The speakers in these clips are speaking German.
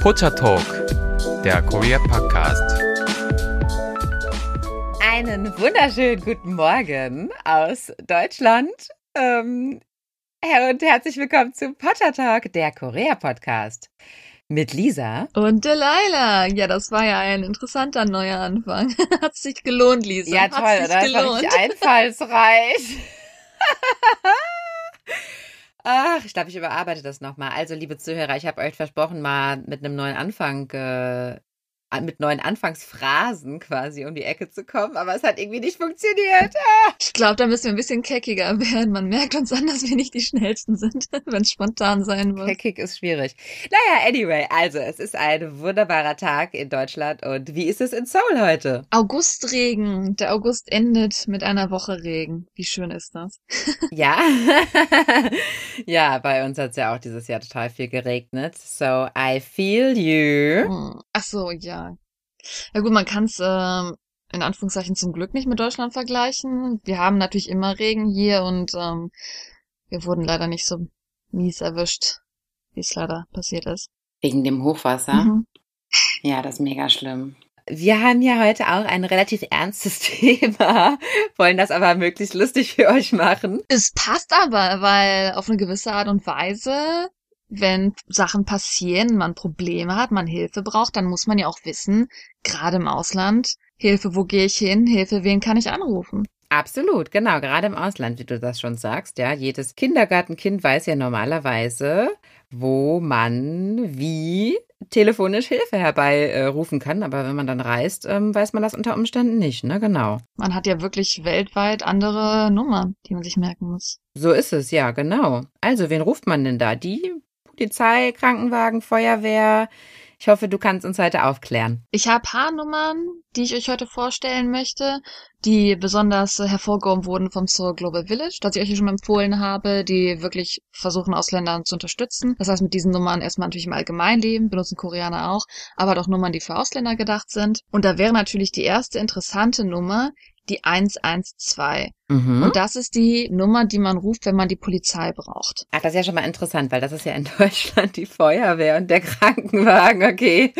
Pocha Talk, der Korea Podcast. Einen wunderschönen guten Morgen aus Deutschland. Ähm, und herzlich willkommen zum Potter Talk, der Korea Podcast. Mit Lisa. Und Delilah. Ja, das war ja ein interessanter neuer Anfang. Hat sich gelohnt, Lisa. Ja, toll, Hat sich oder? Gelohnt. einfallsreich. Ach, ich glaube, ich überarbeite das nochmal. Also, liebe Zuhörer, ich habe euch versprochen, mal mit einem neuen Anfang äh, mit neuen Anfangsphrasen quasi um die Ecke zu kommen, aber es hat irgendwie nicht funktioniert. Ah. Ich glaube, da müssen wir ein bisschen keckiger werden. Man merkt uns an, dass wir nicht die schnellsten sind, wenn es spontan sein muss. Keckig ist schwierig. Naja, anyway, also es ist ein wunderbarer Tag in Deutschland und wie ist es in Seoul heute? Augustregen. Der August endet mit einer Woche Regen. Wie schön ist das? ja. ja, bei uns hat es ja auch dieses Jahr total viel geregnet. So I feel you. Hm. Ach so, ja. Ja gut, man kann es ähm, in Anführungszeichen zum Glück nicht mit Deutschland vergleichen. Wir haben natürlich immer Regen hier und ähm, wir wurden leider nicht so mies erwischt, wie es leider passiert ist. Wegen dem Hochwasser? Mhm. Ja, das ist mega schlimm. Wir haben ja heute auch ein relativ ernstes Thema, wollen das aber möglichst lustig für euch machen. Es passt aber, weil auf eine gewisse Art und Weise wenn Sachen passieren, man Probleme hat, man Hilfe braucht, dann muss man ja auch wissen, gerade im Ausland, Hilfe, wo gehe ich hin? Hilfe, wen kann ich anrufen? Absolut, genau, gerade im Ausland, wie du das schon sagst, ja. Jedes Kindergartenkind weiß ja normalerweise, wo man wie telefonisch Hilfe herbeirufen äh, kann, aber wenn man dann reist, ähm, weiß man das unter Umständen nicht, ne? Genau. Man hat ja wirklich weltweit andere Nummern, die man sich merken muss. So ist es, ja, genau. Also, wen ruft man denn da? Die Polizei, Krankenwagen, Feuerwehr. Ich hoffe, du kannst uns heute aufklären. Ich habe Haarnummern, die ich euch heute vorstellen möchte, die besonders hervorgehoben wurden vom Soul Global Village, das ich euch schon empfohlen habe, die wirklich versuchen, Ausländern zu unterstützen. Das heißt, mit diesen Nummern erstmal natürlich im Allgemeinleben, benutzen Koreaner auch, aber doch Nummern, die für Ausländer gedacht sind. Und da wäre natürlich die erste interessante Nummer, die 112. Mhm. Und das ist die Nummer, die man ruft, wenn man die Polizei braucht. Ach, das ist ja schon mal interessant, weil das ist ja in Deutschland die Feuerwehr und der Krankenwagen. Okay,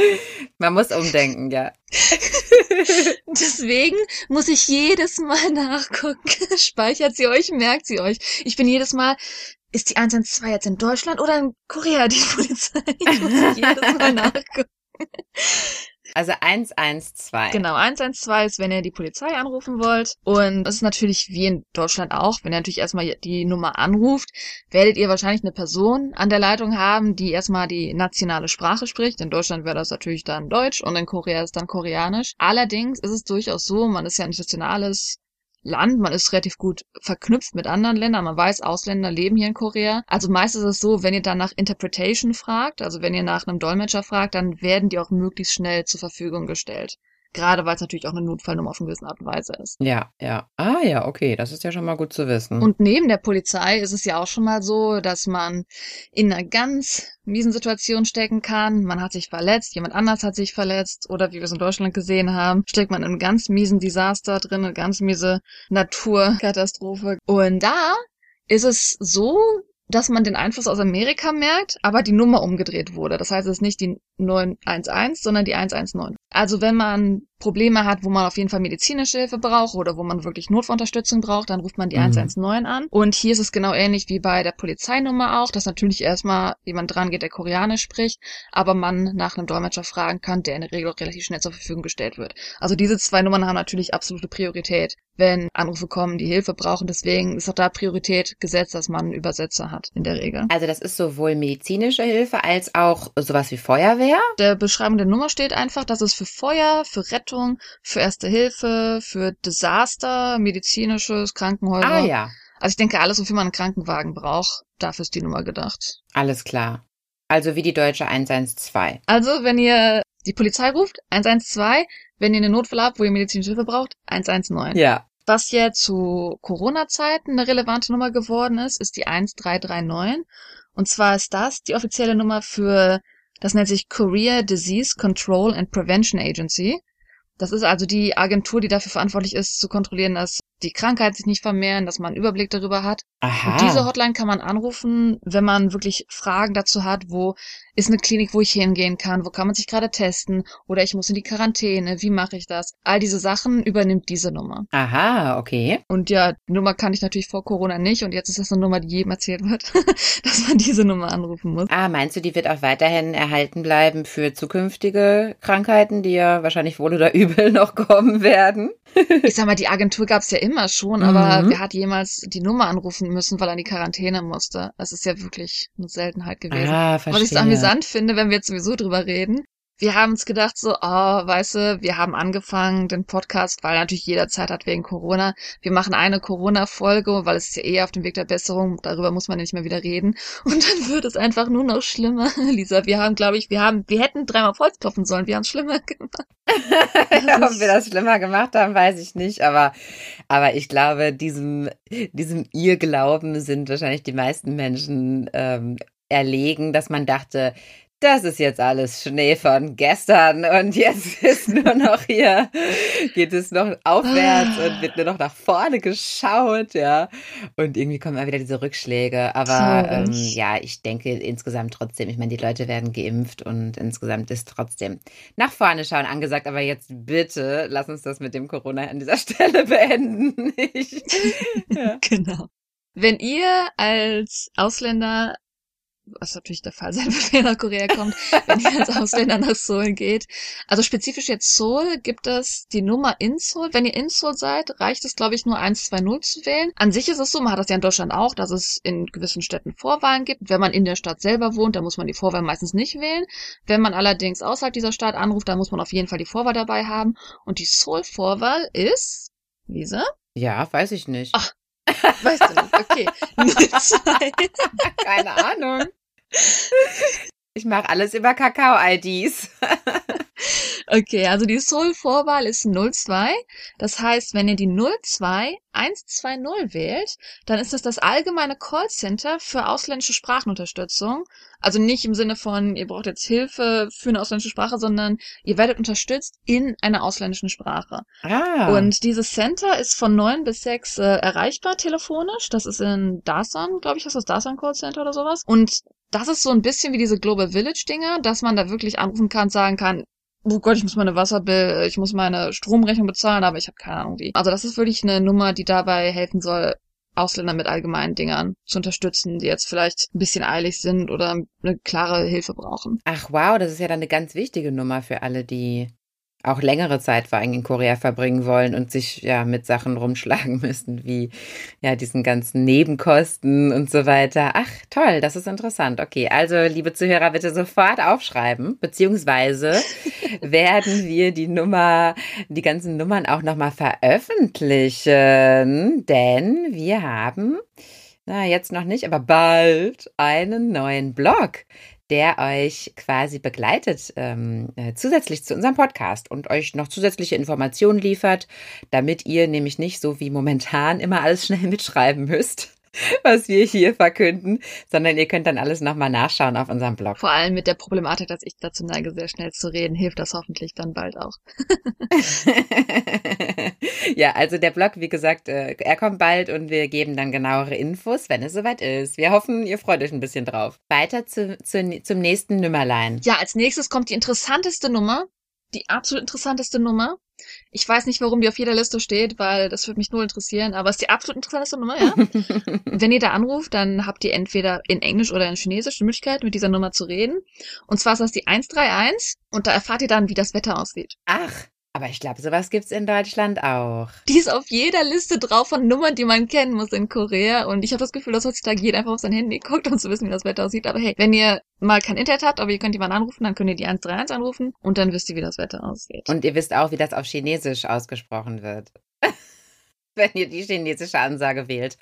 man muss umdenken, ja. Deswegen muss ich jedes Mal nachgucken. Speichert sie euch, merkt sie euch. Ich bin jedes Mal, ist die 112 jetzt in Deutschland oder in Korea die Polizei? Ich muss jedes Mal nachgucken. Also 112. Genau, 112 ist, wenn ihr die Polizei anrufen wollt. Und das ist natürlich wie in Deutschland auch. Wenn ihr natürlich erstmal die Nummer anruft, werdet ihr wahrscheinlich eine Person an der Leitung haben, die erstmal die nationale Sprache spricht. In Deutschland wäre das natürlich dann Deutsch und in Korea ist dann Koreanisch. Allerdings ist es durchaus so, man ist ja ein internationales Land. Man ist relativ gut verknüpft mit anderen Ländern. Man weiß, Ausländer leben hier in Korea. Also meist ist es so, wenn ihr dann nach Interpretation fragt, also wenn ihr nach einem Dolmetscher fragt, dann werden die auch möglichst schnell zur Verfügung gestellt. Gerade weil es natürlich auch eine Notfallnummer auf eine gewisse Art und Weise ist. Ja, ja. Ah ja, okay, das ist ja schon mal gut zu wissen. Und neben der Polizei ist es ja auch schon mal so, dass man in einer ganz miesen Situation stecken kann. Man hat sich verletzt, jemand anders hat sich verletzt oder wie wir es in Deutschland gesehen haben, steckt man in einem ganz miesen Desaster drin, eine ganz miese Naturkatastrophe. Und da ist es so, dass man den Einfluss aus Amerika merkt, aber die Nummer umgedreht wurde. Das heißt, es ist nicht die 911, sondern die 119. Also wenn man Probleme hat, wo man auf jeden Fall medizinische Hilfe braucht oder wo man wirklich Notfallunterstützung braucht, dann ruft man die mhm. 119 an. Und hier ist es genau ähnlich wie bei der Polizeinummer auch, dass natürlich erstmal jemand dran geht, der Koreanisch spricht, aber man nach einem Dolmetscher fragen kann, der in der Regel auch relativ schnell zur Verfügung gestellt wird. Also diese zwei Nummern haben natürlich absolute Priorität, wenn Anrufe kommen, die Hilfe brauchen. Deswegen ist auch da Priorität gesetzt, dass man einen Übersetzer hat in der Regel. Also das ist sowohl medizinische Hilfe als auch sowas wie Feuerwehr? Der Beschreibung der Nummer steht einfach, dass es für Feuer, für Rettung, für Erste Hilfe, für Desaster, medizinisches, Krankenhäuser. Ah ja. Also ich denke, alles, wofür man einen Krankenwagen braucht, dafür ist die Nummer gedacht. Alles klar. Also wie die deutsche 112. Also, wenn ihr die Polizei ruft, 112, wenn ihr eine Notfall habt, wo ihr medizinische Hilfe braucht, 119. Ja. Was jetzt zu Corona-Zeiten eine relevante Nummer geworden ist, ist die 1339. Und zwar ist das die offizielle Nummer für das nennt sich Korea Disease Control and Prevention Agency. Das ist also die Agentur, die dafür verantwortlich ist, zu kontrollieren, dass die Krankheit sich nicht vermehren, dass man einen Überblick darüber hat. Aha. Und diese Hotline kann man anrufen, wenn man wirklich Fragen dazu hat, wo ist eine Klinik, wo ich hingehen kann, wo kann man sich gerade testen oder ich muss in die Quarantäne, wie mache ich das? All diese Sachen übernimmt diese Nummer. Aha, okay. Und ja, Nummer kann ich natürlich vor Corona nicht und jetzt ist das eine Nummer, die jedem erzählt wird, dass man diese Nummer anrufen muss. Ah, meinst du, die wird auch weiterhin erhalten bleiben für zukünftige Krankheiten, die ja wahrscheinlich wohl oder übel noch kommen werden? Ich sag mal, die Agentur gab's ja immer schon, aber Mhm. wer hat jemals die Nummer anrufen müssen, weil er in die Quarantäne musste? Das ist ja wirklich eine Seltenheit gewesen. Ah, Was verstehe. ich so amüsant finde, wenn wir jetzt sowieso drüber reden. Wir haben uns gedacht so, oh, weißt du, wir haben angefangen, den Podcast, weil natürlich jeder Zeit hat wegen Corona. Wir machen eine Corona-Folge, weil es ist ja eh auf dem Weg der Besserung. Darüber muss man ja nicht mehr wieder reden. Und dann wird es einfach nur noch schlimmer. Lisa, wir haben, glaube ich, wir haben, wir hätten dreimal Holz klopfen sollen. Wir haben es schlimmer gemacht. Ob wir das schlimmer gemacht haben, weiß ich nicht, aber, aber ich glaube, diesem, diesem Irrglauben sind wahrscheinlich die meisten Menschen ähm, erlegen, dass man dachte, das ist jetzt alles Schnee von gestern und jetzt ist nur noch hier, geht es noch aufwärts und wird nur noch nach vorne geschaut, ja. Und irgendwie kommen immer wieder diese Rückschläge. Aber ähm, ja, ich denke insgesamt trotzdem, ich meine, die Leute werden geimpft und insgesamt ist trotzdem nach vorne schauen angesagt. Aber jetzt bitte, lass uns das mit dem Corona an dieser Stelle beenden. Ich, ja. Genau. Wenn ihr als Ausländer, was natürlich der Fall sein wird, wenn ihr nach Korea kommt, wenn ihr als Ausländer nach Seoul geht, also spezifisch jetzt Seoul, gibt es die Nummer in Seoul. Wenn ihr in Seoul seid, reicht es, glaube ich, nur 120 zu wählen. An sich ist es so, man hat das ja in Deutschland auch, dass es in gewissen Städten Vorwahlen gibt. Wenn man in der Stadt selber wohnt, dann muss man die Vorwahl meistens nicht wählen. Wenn man allerdings außerhalb dieser Stadt anruft, dann muss man auf jeden Fall die Vorwahl dabei haben. Und die Seoul-Vorwahl ist, Lisa? ja, weiß ich nicht. Ach, Weißt du nicht, okay. 02. Keine Ahnung. Ich mache alles über Kakao-IDs. Okay, also die Soul-Vorwahl ist 02. Das heißt, wenn ihr die 02 120 wählt, dann ist das das allgemeine Callcenter für ausländische Sprachenunterstützung. Also nicht im Sinne von, ihr braucht jetzt Hilfe für eine ausländische Sprache, sondern ihr werdet unterstützt in einer ausländischen Sprache. Ah. Und dieses Center ist von 9 bis 6 äh, erreichbar telefonisch. Das ist in Dasan, glaube ich, ist das Dasan Call Center oder sowas. Und das ist so ein bisschen wie diese Global Village Dinger, dass man da wirklich anrufen kann, sagen kann, oh Gott, ich muss meine Wasserbill, ich muss meine Stromrechnung bezahlen, aber ich habe keine Ahnung wie. Also das ist wirklich eine Nummer, die dabei helfen soll, Ausländer mit allgemeinen Dingern zu unterstützen, die jetzt vielleicht ein bisschen eilig sind oder eine klare Hilfe brauchen. Ach wow, das ist ja dann eine ganz wichtige Nummer für alle, die auch längere Zeit vor allem in Korea verbringen wollen und sich ja mit Sachen rumschlagen müssen, wie ja diesen ganzen Nebenkosten und so weiter. Ach toll, das ist interessant. Okay, also liebe Zuhörer, bitte sofort aufschreiben, beziehungsweise werden wir die Nummer, die ganzen Nummern auch nochmal veröffentlichen, denn wir haben, na jetzt noch nicht, aber bald einen neuen Blog der euch quasi begleitet, ähm, äh, zusätzlich zu unserem Podcast und euch noch zusätzliche Informationen liefert, damit ihr nämlich nicht so wie momentan immer alles schnell mitschreiben müsst, was wir hier verkünden, sondern ihr könnt dann alles nochmal nachschauen auf unserem Blog. Vor allem mit der Problematik, dass ich dazu neige, sehr schnell zu reden, hilft das hoffentlich dann bald auch. ja, also der Blog, wie gesagt, äh, er kommt bald und wir geben dann genauere Infos, wenn es soweit ist. Wir hoffen, ihr freut euch ein bisschen drauf. Weiter zu, zu, zum nächsten Nümmerlein. Ja, als nächstes kommt die interessanteste Nummer. Die absolut interessanteste Nummer. Ich weiß nicht, warum die auf jeder Liste steht, weil das würde mich null interessieren, aber es ist die absolut interessanteste Nummer, ja. Wenn ihr da anruft, dann habt ihr entweder in Englisch oder in Chinesisch die Möglichkeit, mit dieser Nummer zu reden. Und zwar ist das die 131 und da erfahrt ihr dann, wie das Wetter aussieht. Ach, aber ich glaube, sowas gibt's in Deutschland auch. Die ist auf jeder Liste drauf von Nummern, die man kennen muss in Korea. Und ich habe das Gefühl, dass heutzutage jeder einfach auf sein Handy guckt, um zu wissen, wie das Wetter aussieht. Aber hey, wenn ihr mal kein Internet habt, aber ihr könnt jemanden anrufen, dann könnt ihr die 131 anrufen und dann wisst ihr, wie das Wetter aussieht. Und ihr wisst auch, wie das auf Chinesisch ausgesprochen wird. Wenn ihr die chinesische Ansage wählt.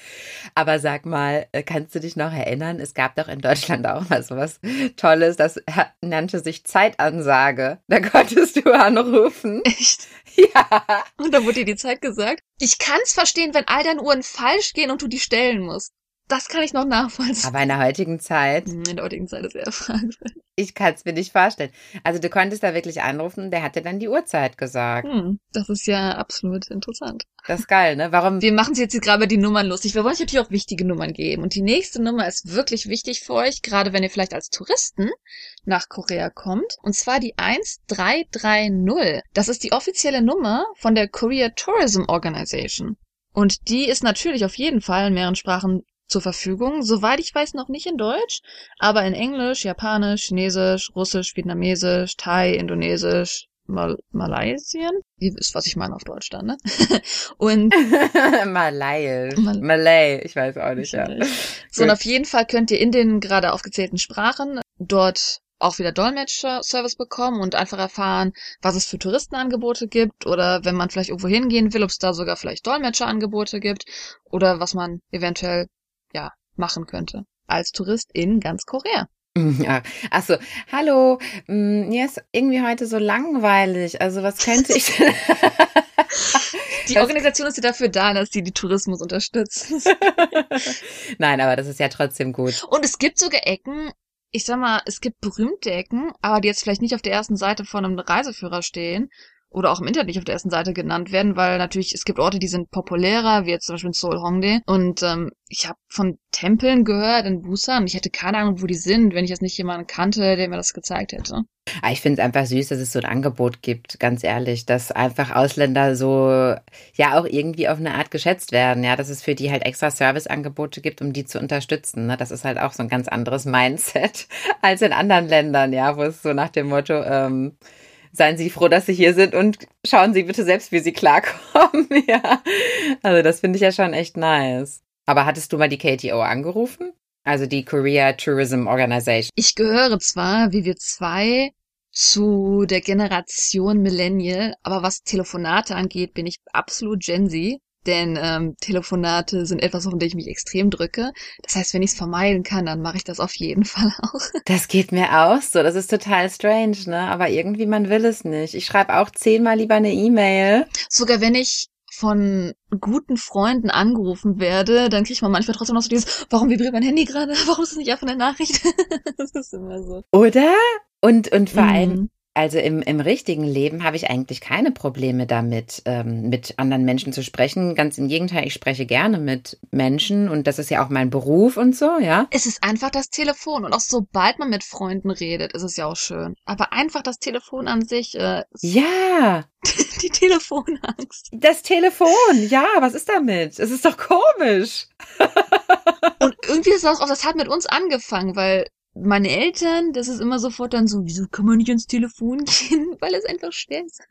Aber sag mal, äh, kannst du dich noch erinnern? Es gab doch in Deutschland auch mal sowas Tolles, das nannte sich Zeitansage. Da konntest du anrufen. Echt? Ja. Und dann wurde dir die Zeit gesagt. Ich kann's verstehen, wenn all deine Uhren falsch gehen und du die stellen musst. Das kann ich noch nachvollziehen. Aber in der heutigen Zeit, In der heutigen Zeit ist eher fragwürdig. ich kann es mir nicht vorstellen. Also du konntest da wirklich anrufen, der hat dir dann die Uhrzeit gesagt. Hm, das ist ja absolut interessant. Das ist geil, ne? Warum? Wir machen jetzt gerade die Nummern lustig. Wir wollen euch natürlich auch wichtige Nummern geben. Und die nächste Nummer ist wirklich wichtig für euch, gerade wenn ihr vielleicht als Touristen nach Korea kommt. Und zwar die 1330. Das ist die offizielle Nummer von der Korea Tourism Organization. Und die ist natürlich auf jeden Fall in mehreren Sprachen zur Verfügung. Soweit ich weiß, noch nicht in Deutsch, aber in Englisch, Japanisch, Chinesisch, Russisch, Vietnamesisch, Thai, Indonesisch, Mal Malaysien. Ihr wisst, was ich meine auf Deutsch dann, ne? Und Malay. Mal- Malay, ich weiß auch nicht, ja. So, und auf jeden Fall könnt ihr in den gerade aufgezählten Sprachen dort auch wieder Dolmetscher-Service bekommen und einfach erfahren, was es für Touristenangebote gibt oder wenn man vielleicht irgendwo hingehen will, ob es da sogar vielleicht Dolmetscherangebote gibt oder was man eventuell, ja, machen könnte als Tourist in ganz Korea. Ja. Ach so, hallo, mm, mir ist irgendwie heute so langweilig. Also was könnte ich denn? Die Organisation ist ja dafür da, dass sie die Tourismus unterstützt. Nein, aber das ist ja trotzdem gut. Und es gibt sogar Ecken, ich sag mal, es gibt berühmte Ecken, aber die jetzt vielleicht nicht auf der ersten Seite von einem Reiseführer stehen oder auch im Internet nicht auf der ersten Seite genannt werden, weil natürlich es gibt Orte, die sind populärer, wie jetzt zum Beispiel in Seoul Hongdae. Und ähm, ich habe von Tempeln gehört in Busan. Ich hätte keine Ahnung, wo die sind, wenn ich jetzt nicht jemanden kannte, der mir das gezeigt hätte. Aber ich finde es einfach süß, dass es so ein Angebot gibt, ganz ehrlich, dass einfach Ausländer so ja auch irgendwie auf eine Art geschätzt werden, ja, dass es für die halt extra Serviceangebote gibt, um die zu unterstützen. Ne? Das ist halt auch so ein ganz anderes Mindset als in anderen Ländern, ja, wo es so nach dem Motto, ähm, seien Sie froh, dass Sie hier sind und schauen Sie bitte selbst, wie Sie klarkommen. ja. Also das finde ich ja schon echt nice. Aber hattest du mal die KTO angerufen? Also die Korea Tourism Organization. Ich gehöre zwar, wie wir zwei, zu der Generation Millennial, aber was Telefonate angeht, bin ich absolut Gen Z. Denn ähm, Telefonate sind etwas, auf das ich mich extrem drücke. Das heißt, wenn ich es vermeiden kann, dann mache ich das auf jeden Fall auch. Das geht mir auch so. Das ist total strange, ne? Aber irgendwie, man will es nicht. Ich schreibe auch zehnmal lieber eine E-Mail. Sogar wenn ich von guten Freunden angerufen werde, dann kriegt man manchmal trotzdem noch so dieses, warum vibriert mein Handy gerade? Warum ist es nicht einfach eine Nachricht? das ist immer so. Oder? Und, und vor Mhm. allem, also im, im richtigen Leben habe ich eigentlich keine Probleme damit, ähm, mit anderen Menschen zu sprechen. Ganz im Gegenteil, ich spreche gerne mit Menschen und das ist ja auch mein Beruf und so, ja. Es ist einfach das Telefon und auch sobald man mit Freunden redet, ist es ja auch schön. Aber einfach das Telefon an sich, äh, Ja, die Telefonangst. das Telefon, ja, was ist damit? Es ist doch komisch. Und irgendwie ist das auch, das hat mit uns angefangen, weil meine Eltern, das ist immer sofort dann so, wieso kann man nicht ins Telefon gehen? Weil es einfach schwer ist.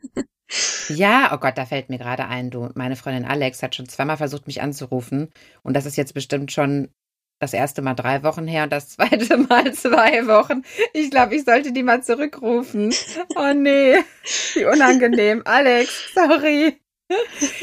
Ja, oh Gott, da fällt mir gerade ein, du, meine Freundin Alex hat schon zweimal versucht, mich anzurufen und das ist jetzt bestimmt schon das erste Mal drei Wochen her und das zweite Mal zwei Wochen. Ich glaube, ich sollte die mal zurückrufen. Oh nee, wie unangenehm. Alex, sorry.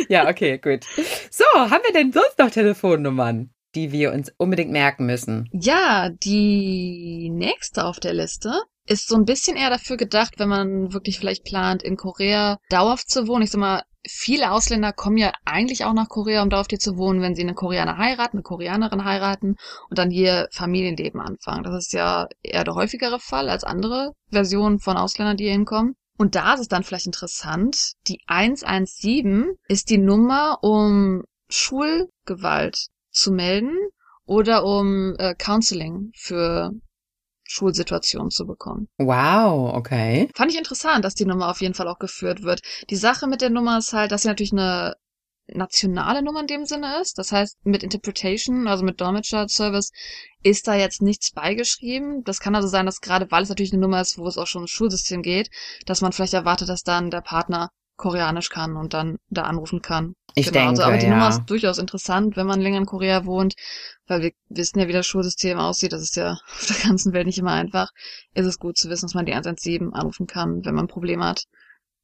Ja, okay, gut. So, haben wir denn sonst noch Telefonnummern, die wir uns unbedingt merken müssen? Ja, die nächste auf der Liste ist so ein bisschen eher dafür gedacht, wenn man wirklich vielleicht plant, in Korea dauerhaft zu wohnen. Ich sag mal, viele Ausländer kommen ja eigentlich auch nach Korea, um dauerhaft hier zu wohnen, wenn sie eine Koreaner heiraten, eine Koreanerin heiraten und dann hier Familienleben anfangen. Das ist ja eher der häufigere Fall als andere Versionen von Ausländern, die hier hinkommen. Und da ist es dann vielleicht interessant, die 117 ist die Nummer, um Schulgewalt zu melden oder um äh, Counseling für Schulsituationen zu bekommen. Wow, okay. Fand ich interessant, dass die Nummer auf jeden Fall auch geführt wird. Die Sache mit der Nummer ist halt, dass sie natürlich eine nationale Nummer in dem Sinne ist. Das heißt, mit Interpretation, also mit Dolmetscher-Service, ist da jetzt nichts beigeschrieben. Das kann also sein, dass gerade weil es natürlich eine Nummer ist, wo es auch schon ins Schulsystem geht, dass man vielleicht erwartet, dass dann der Partner Koreanisch kann und dann da anrufen kann. Ich denke, also, aber die ja. Nummer ist durchaus interessant, wenn man länger in Korea wohnt, weil wir wissen ja, wie das Schulsystem aussieht. Das ist ja auf der ganzen Welt nicht immer einfach. Ist es gut zu wissen, dass man die 117 anrufen kann, wenn man Probleme hat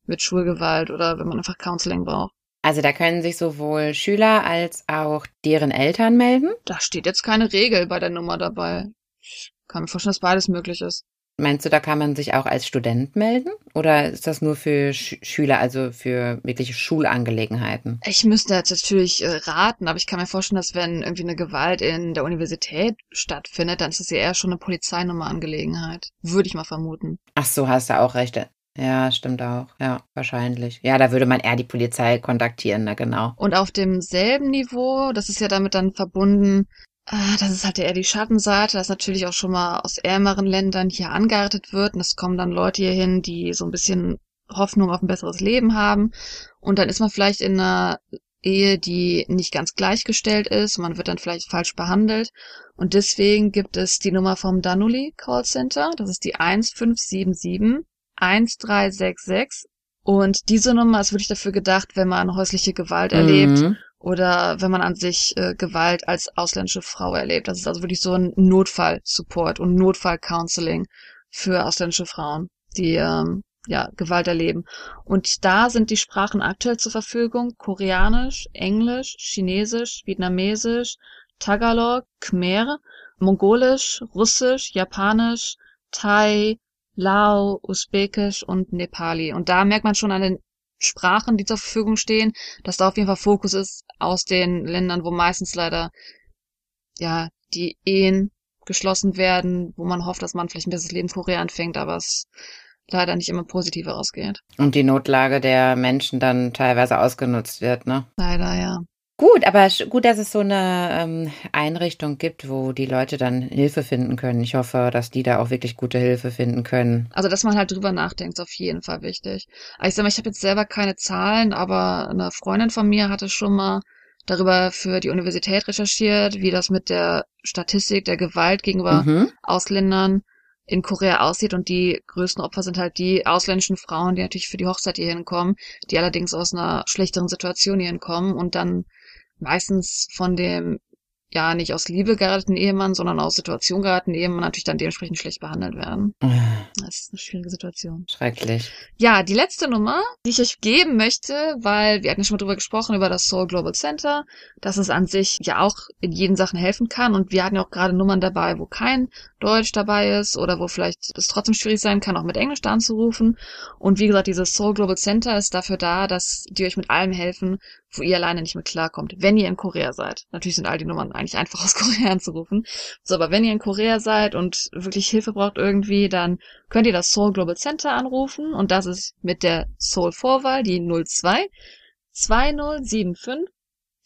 mit Schulgewalt oder wenn man einfach Counseling braucht. Also da können sich sowohl Schüler als auch deren Eltern melden. Da steht jetzt keine Regel bei der Nummer dabei. Ich kann mir vorstellen, dass beides möglich ist. Meinst du, da kann man sich auch als Student melden? Oder ist das nur für Sch Schüler, also für wirkliche Schulangelegenheiten? Ich müsste jetzt natürlich äh, raten, aber ich kann mir vorstellen, dass wenn irgendwie eine Gewalt in der Universität stattfindet, dann ist das ja eher schon eine Polizeinummernangelegenheit. Würde ich mal vermuten. Ach so, hast du auch recht. Ja, stimmt auch. Ja, wahrscheinlich. Ja, da würde man eher die Polizei kontaktieren, ne, genau. Und auf demselben Niveau, das ist ja damit dann verbunden, Ah, das ist halt eher die Schattenseite, dass natürlich auch schon mal aus ärmeren Ländern hier angeheiratet wird. Und es kommen dann Leute hier hin, die so ein bisschen Hoffnung auf ein besseres Leben haben. Und dann ist man vielleicht in einer Ehe, die nicht ganz gleichgestellt ist. Man wird dann vielleicht falsch behandelt. Und deswegen gibt es die Nummer vom Danuli Call Center. Das ist die 1577 1366. Und diese Nummer ist wirklich dafür gedacht, wenn man häusliche Gewalt erlebt Mhm. Oder wenn man an sich äh, Gewalt als ausländische Frau erlebt. Das ist also wirklich so ein Notfall-Support und Notfall-Counseling für ausländische Frauen, die ähm, ja Gewalt erleben. Und da sind die Sprachen aktuell zur Verfügung: Koreanisch, Englisch, Chinesisch, Vietnamesisch, Tagalog, Khmer, Mongolisch, Russisch, Japanisch, Thai, Lao, Usbekisch und Nepali. Und da merkt man schon an den Sprachen, die zur Verfügung stehen, dass da auf jeden Fall Fokus ist aus den Ländern, wo meistens leider ja die Ehen geschlossen werden, wo man hofft, dass man vielleicht ein besseres Leben Korea anfängt, aber es leider nicht immer positiv ausgeht. Und die Notlage der Menschen dann teilweise ausgenutzt wird, ne? Leider, ja. Gut, aber gut, dass es so eine ähm, Einrichtung gibt, wo die Leute dann Hilfe finden können. Ich hoffe, dass die da auch wirklich gute Hilfe finden können. Also, dass man halt drüber nachdenkt, ist auf jeden Fall wichtig. Aber ich sag mal, ich habe jetzt selber keine Zahlen, aber eine Freundin von mir hatte schon mal darüber für die Universität recherchiert, wie das mit der Statistik der Gewalt gegenüber Mhm. Ausländern in Korea aussieht und die größten Opfer sind halt die ausländischen Frauen, die natürlich für die Hochzeit hierhin kommen, die allerdings aus einer schlechteren Situation hierhin kommen und dann meistens von dem ja nicht aus Liebe geheirateten Ehemann, sondern aus Situation geheirateten Ehemann natürlich dann dementsprechend schlecht behandelt werden. Das ist eine schwierige Situation. Schrecklich. Ja, die letzte Nummer, die ich euch geben möchte, weil wir hatten ja schon mal drüber gesprochen, über das Soul Global Center, dass es an sich ja auch in jeden Sachen helfen kann. Und wir hatten ja auch gerade Nummern dabei, wo kein Deutsch dabei ist oder wo vielleicht es trotzdem schwierig sein kann, auch mit Englisch da anzurufen. Und wie gesagt, dieses Soul Global Center ist dafür da, dass die euch mit allem helfen, wo ihr alleine nicht mit klarkommt, wenn ihr in Korea seid. Natürlich sind all die Nummern eigentlich einfach aus Korea anzurufen. So, aber wenn ihr in Korea seid und wirklich Hilfe braucht irgendwie, dann könnt ihr das Soul Global Center anrufen und das ist mit der Soul Vorwahl die 02 2075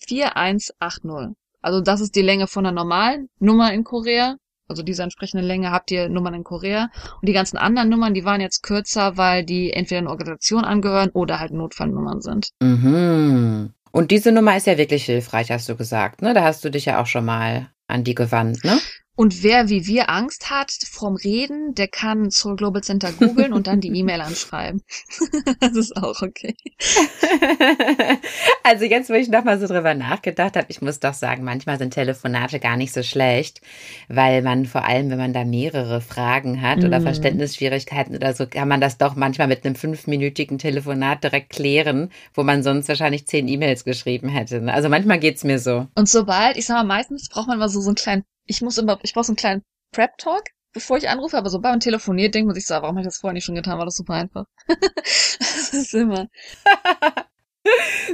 4180. Also das ist die Länge von einer normalen Nummer in Korea. Also diese entsprechende Länge habt ihr Nummern in Korea. Und die ganzen anderen Nummern, die waren jetzt kürzer, weil die entweder einer Organisation angehören oder halt Notfallnummern sind. Mhm. Und diese Nummer ist ja wirklich hilfreich, hast du gesagt, ne? Da hast du dich ja auch schon mal an die gewandt, ne? Und wer wie wir Angst hat vom Reden, der kann Soul Global Center googeln und dann die E-Mail anschreiben. das ist auch okay. also jetzt, wo ich nochmal so drüber nachgedacht habe, ich muss doch sagen, manchmal sind Telefonate gar nicht so schlecht, weil man vor allem, wenn man da mehrere Fragen hat oder Mhm. Verständnisschwierigkeiten oder so, kann man das doch manchmal mit einem fünfminütigen Telefonat direkt klären, wo man sonst wahrscheinlich zehn E-Mails geschrieben hätte. ne? Also manchmal geht's mir so. Und sobald, ich sag mal, meistens braucht man immer so, so einen kleinen, ich muss immer, ich brauche so einen kleinen Prep-Talk, bevor ich anrufe, aber sobald man telefoniert, denkt man sich so, ah, warum habe ich das vorher nicht schon getan, war das super einfach. das ist immer.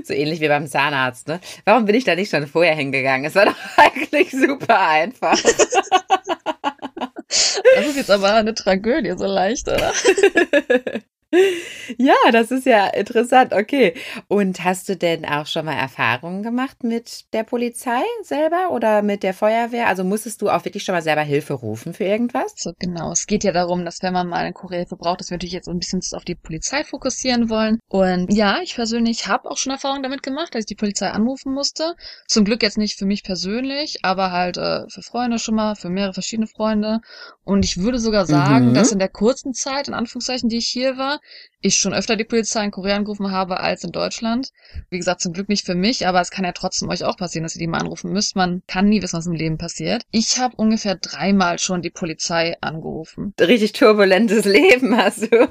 So ähnlich wie beim Zahnarzt, ne? Warum bin ich da nicht schon vorher hingegangen? Es war doch eigentlich super einfach. Das ist jetzt aber eine Tragödie, so leicht, oder? Ja, das ist ja interessant. Okay. Und hast du denn auch schon mal Erfahrungen gemacht mit der Polizei selber oder mit der Feuerwehr? Also musstest du auch wirklich schon mal selber Hilfe rufen für irgendwas? So, genau. Es geht ja darum, dass wenn man mal eine Korea-Hilfe braucht, dass wir natürlich jetzt ein bisschen auf die Polizei fokussieren wollen. Und ja, ich persönlich habe auch schon Erfahrungen damit gemacht, dass ich die Polizei anrufen musste. Zum Glück jetzt nicht für mich persönlich, aber halt äh, für Freunde schon mal, für mehrere verschiedene Freunde. Und ich würde sogar sagen, Mhm. dass in der kurzen Zeit, in Anführungszeichen, die ich hier war, ich schon öfter die Polizei in Korea angerufen habe als in Deutschland. Wie gesagt, zum Glück nicht für mich, aber es kann ja trotzdem euch auch passieren, dass ihr die mal anrufen müsst. Man kann nie wissen, was im Leben passiert. Ich habe ungefähr dreimal schon die Polizei angerufen. Richtig turbulentes Leben hast du.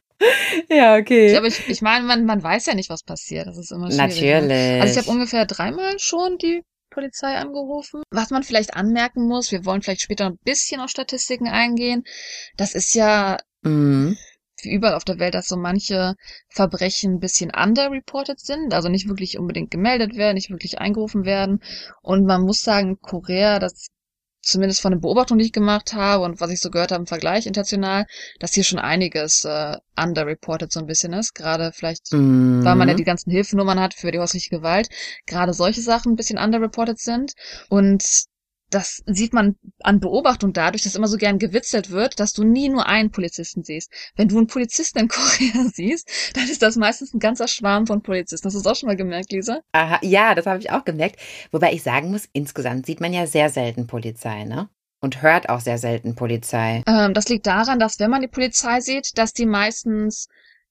ja, okay. Aber ich, ich meine, man, man weiß ja nicht, was passiert. Das ist immer schwierig. Ne? Natürlich. Also ich habe ungefähr dreimal schon die Polizei angerufen. Was man vielleicht anmerken muss, wir wollen vielleicht später ein bisschen auf Statistiken eingehen. Das ist ja Mhm. Wie überall auf der Welt, dass so manche Verbrechen ein bisschen underreported sind, also nicht wirklich unbedingt gemeldet werden, nicht wirklich eingerufen werden. Und man muss sagen, Korea, das zumindest von den Beobachtungen, die ich gemacht habe und was ich so gehört habe im Vergleich international, dass hier schon einiges äh, underreported so ein bisschen ist. Gerade vielleicht, Mhm. weil man ja die ganzen Hilfenummern hat für die häusliche Gewalt, gerade solche Sachen ein bisschen underreported sind. Und das sieht man an Beobachtung dadurch, dass immer so gern gewitzelt wird, dass du nie nur einen Polizisten siehst. Wenn du einen Polizisten in Korea siehst, dann ist das meistens ein ganzer Schwarm von Polizisten. Hast du das auch schon mal gemerkt, Lisa? Aha, ja, das habe ich auch gemerkt. Wobei ich sagen muss, insgesamt sieht man ja sehr selten Polizei, ne? Und hört auch sehr selten Polizei. Ähm, das liegt daran, dass wenn man die Polizei sieht, dass die meistens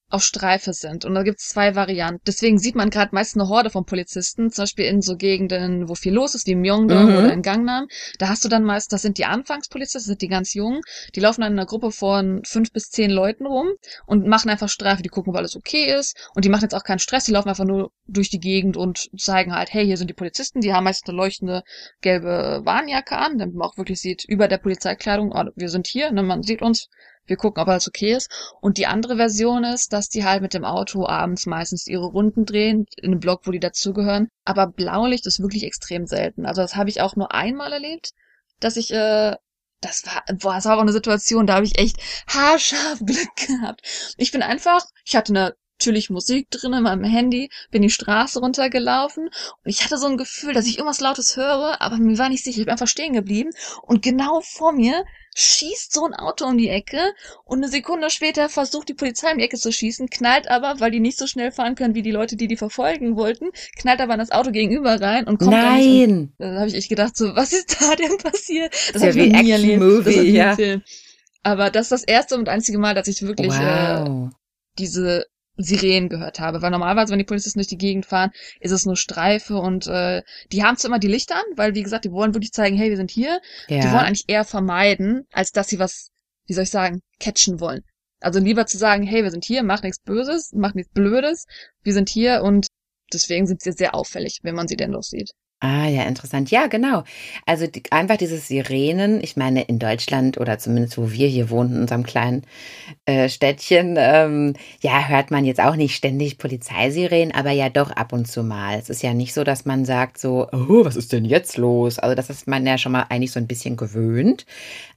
auf Streife sind. Und da gibt's zwei Varianten. Deswegen sieht man gerade meist eine Horde von Polizisten, zum Beispiel in so Gegenden, wo viel los ist, wie Myeongdong Mhm. oder in Gangnam. Da hast du dann meist, das sind die Anfangspolizisten, das sind die ganz jungen, die laufen dann in einer Gruppe von fünf bis zehn Leuten rum und machen einfach Streife, die gucken, ob alles okay ist. Und die machen jetzt auch keinen Stress, die laufen einfach nur durch die Gegend und zeigen halt, hey, hier sind die Polizisten, die haben meist eine leuchtende gelbe Warnjacke an, damit man auch wirklich sieht, über der Polizeikleidung, oh, wir sind hier, ne, man sieht uns, wir gucken, ob alles okay ist. Und die andere Version ist, dass die halt mit dem Auto abends meistens ihre Runden drehen, in einem Block, wo die dazugehören. Aber Blaulicht ist wirklich extrem selten. Also das habe ich auch nur einmal erlebt, dass ich, äh, das war, boah, das war aber eine Situation, da habe ich echt haarscharf Glück gehabt. Ich bin einfach, ich hatte eine natürlich Musik drin in meinem Handy, bin die Straße runtergelaufen und ich hatte so ein Gefühl, dass ich irgendwas Lautes höre, aber mir war nicht sicher, ich bin einfach stehen geblieben und genau vor mir schießt so ein Auto um die Ecke und eine Sekunde später versucht die Polizei um die Ecke zu schießen, knallt aber, weil die nicht so schnell fahren können wie die Leute, die die verfolgen wollten, knallt aber in das Auto gegenüber rein und kommt Nein! da habe ich echt gedacht, so, was ist da denn passiert? Das Ja, habe wie erlebt. Action-Movie, ist ja. ein Film. Aber das ist das erste und einzige Mal, dass ich wirklich äh, Wow. diese Sirenen gehört habe. Weil normalerweise, wenn die Polizisten durch die Gegend fahren, ist es nur Streife und äh, die haben zwar immer die Lichter an, weil wie gesagt, die wollen wirklich zeigen, hey, wir sind hier. Die wollen Ja. eigentlich eher vermeiden, als dass sie was, wie soll ich sagen, catchen wollen. Also lieber zu sagen, hey, wir sind hier, macht nichts Böses, macht nichts Blödes, wir sind hier und deswegen sind sie sehr auffällig, wenn man sie denn los sieht. Ah, ja, interessant. Ja, genau. Also die, einfach dieses Sirenen, ich meine, in Deutschland oder zumindest wo wir hier wohnen, in unserem kleinen äh, Städtchen, ähm, ja, hört man jetzt auch nicht ständig Polizeisirenen, aber ja doch ab und zu mal. Es ist ja nicht so, dass man sagt so, oh, was ist denn jetzt los? Also das ist man ja schon mal eigentlich so ein bisschen gewöhnt.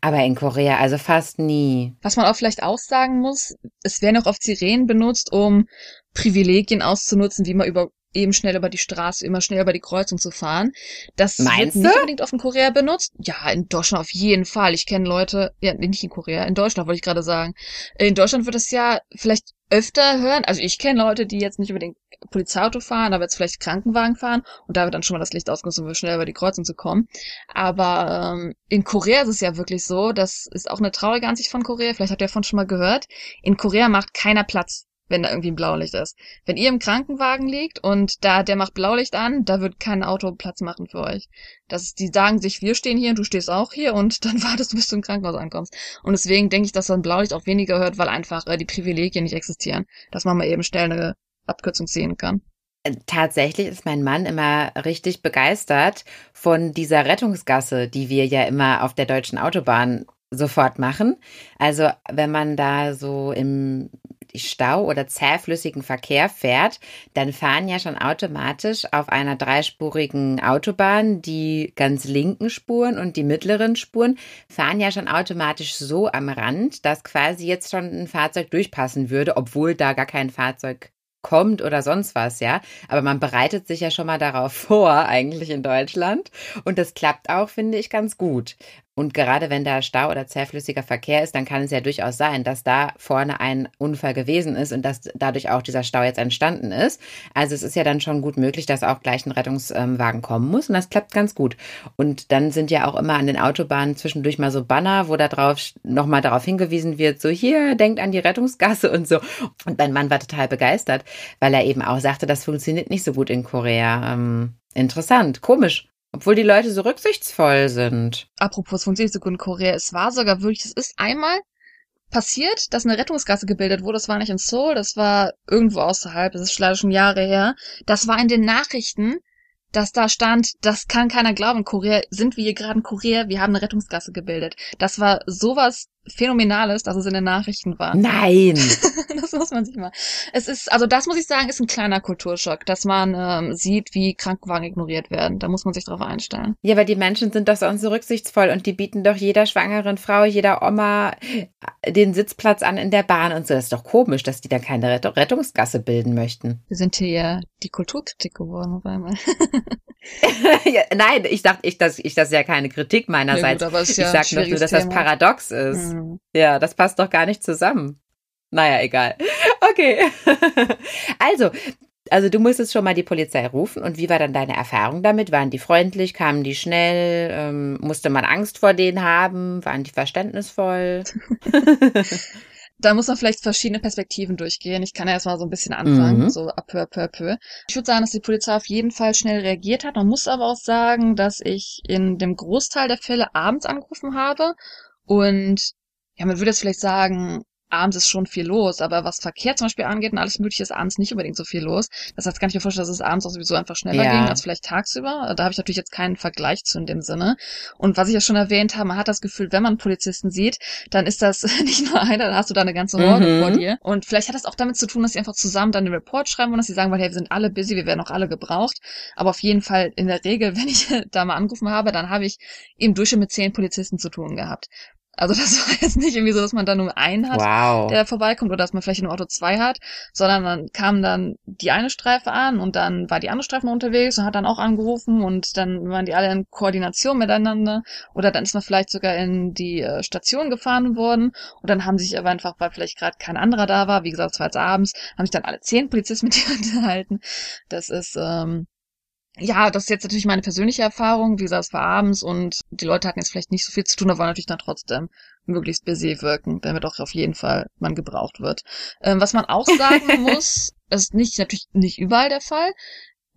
Aber in Korea also fast nie. Was man auch vielleicht auch sagen muss, es werden auch oft Sirenen benutzt, um Privilegien auszunutzen, wie man über eben schnell über die Straße, immer schnell über die Kreuzung zu fahren. Das Meinst wird nicht unbedingt oft in Korea benutzt. Ja, in Deutschland auf jeden Fall. Ich kenne Leute, ja, nicht in Korea, in Deutschland wollte ich gerade sagen. In Deutschland wird es ja vielleicht öfter hören. Also ich kenne Leute, die jetzt nicht unbedingt Polizeiauto fahren, aber jetzt vielleicht Krankenwagen fahren und da wird dann schon mal das Licht ausgenutzt, um schnell über die Kreuzung zu kommen. Aber ähm, in Korea ist es ja wirklich so, das ist auch eine traurige Ansicht von Korea, vielleicht habt ihr davon schon mal gehört, in Korea macht keiner Platz, wenn da irgendwie ein Blaulicht ist. Wenn ihr im Krankenwagen liegt und da der macht Blaulicht an, da wird kein Auto Platz machen für euch. Das ist, die sagen sich, wir stehen hier und du stehst auch hier und dann wartest du, bis du im Krankenhaus ankommst. Und deswegen denke ich, dass man Blaulicht auch weniger hört, weil einfach äh, die Privilegien nicht existieren, dass man mal eben schnell eine Abkürzung ziehen kann. Äh, Tatsächlich ist mein Mann immer richtig begeistert von dieser Rettungsgasse, die wir ja immer auf der deutschen Autobahn sofort machen. Also wenn man da so im Stau oder zähflüssigen Verkehr fährt, dann fahren ja schon automatisch auf einer dreispurigen Autobahn die ganz linken Spuren und die mittleren Spuren fahren ja schon automatisch so am Rand, dass quasi jetzt schon ein Fahrzeug durchpassen würde, obwohl da gar kein Fahrzeug kommt oder sonst was, ja. Aber man bereitet sich ja schon mal darauf vor, eigentlich in Deutschland. Und das klappt auch, finde ich, ganz gut. Und gerade wenn da Stau oder zähflüssiger Verkehr ist, dann kann es ja durchaus sein, dass da vorne ein Unfall gewesen ist und dass dadurch auch dieser Stau jetzt entstanden ist. Also es ist ja dann schon gut möglich, dass auch gleich ein Rettungswagen kommen muss und das klappt ganz gut. Und dann sind ja auch immer an den Autobahnen zwischendurch mal so Banner, wo da drauf nochmal darauf hingewiesen wird, so hier, denkt an die Rettungsgasse und so. Und mein Mann war total begeistert, weil er eben auch sagte, das funktioniert nicht so gut in Korea. Ähm, interessant, komisch. Obwohl die Leute so rücksichtsvoll sind. Apropos funktioniert so gut in Korea, es war sogar wirklich, es ist einmal passiert, dass eine Rettungsgasse gebildet wurde. Das war nicht in Seoul, das war irgendwo außerhalb, das ist leider schon Jahre her. Das war in den Nachrichten, dass da stand, das kann keiner glauben. Korea sind wir hier gerade in Korea, wir haben eine Rettungsgasse gebildet. Das war sowas Phänomenales, dass es in den Nachrichten war. Nein. das muss man sich mal. Es ist, also das muss ich sagen, ist ein kleiner Kulturschock, dass man ähm, sieht, wie Krankenwagen ignoriert werden. Da muss man sich drauf einstellen. Ja, aber die Menschen sind doch sonst so rücksichtsvoll und die bieten doch jeder schwangeren Frau, jeder Oma äh, den Sitzplatz an in der Bahn und so. Das ist doch komisch, dass die da keine Rett Rettungsgasse bilden möchten. Wir sind hier ja die Kulturkritik geworden auf einmal. ja, nein, ich dachte, ich das, ich das ist ja keine Kritik meinerseits. Ja, gut, ja ich sag nur, dass das Thema. paradox ist. Ja, das passt doch gar nicht zusammen. Naja, egal. Okay. Also, also du musstest schon mal die Polizei rufen. Und wie war dann deine Erfahrung damit? Waren die freundlich? Kamen die schnell? Ähm, musste man Angst vor denen haben? Waren die verständnisvoll? Da muss man vielleicht verschiedene Perspektiven durchgehen. Ich kann ja erstmal so ein bisschen anfangen, Mhm. so à peu peu peu. Ich würde sagen, dass die Polizei auf jeden Fall schnell reagiert hat. Man muss aber auch sagen, dass ich in dem Großteil der Fälle abends angerufen habe und ja, man würde jetzt vielleicht sagen, abends ist schon viel los, aber was Verkehr zum Beispiel angeht und alles mögliche ist abends nicht unbedingt so viel los. Das heißt, kann ich mir vorstellen, dass es abends auch sowieso einfach schneller Ja. ging als vielleicht tagsüber. Da habe ich natürlich jetzt keinen Vergleich zu in dem Sinne. Und was ich ja schon erwähnt habe, man hat das Gefühl, wenn man einen Polizisten sieht, dann ist das nicht nur einer, dann hast du da eine ganze Horde Mhm. vor dir. Und vielleicht hat das auch damit zu tun, dass sie einfach zusammen dann den Report schreiben und dass sie sagen, weil hey, wir sind alle busy, wir werden auch alle gebraucht. Aber auf jeden Fall in der Regel, wenn ich da mal angerufen habe, dann habe ich im Durchschnitt mit zehn Polizisten zu tun gehabt. Also das war jetzt nicht irgendwie so, dass man da nur einen hat, Wow. der vorbeikommt oder dass man vielleicht im Auto zwei hat, sondern dann kam dann die eine Streife an und dann war die andere Streife noch unterwegs und hat dann auch angerufen und dann waren die alle in Koordination miteinander oder dann ist man vielleicht sogar in die äh, Station gefahren worden und dann haben sich aber einfach, weil vielleicht gerade kein anderer da war, wie gesagt, es war jetzt abends, haben sich dann alle zehn Polizisten mit dir unterhalten. Das ist, ähm, ja, das ist jetzt natürlich meine persönliche Erfahrung. Wie gesagt, es war abends und die Leute hatten jetzt vielleicht nicht so viel zu tun, aber wollen natürlich dann trotzdem möglichst busy wirken, damit auch auf jeden Fall man gebraucht wird. Ähm, was man auch sagen muss, das ist nicht, natürlich nicht überall der Fall.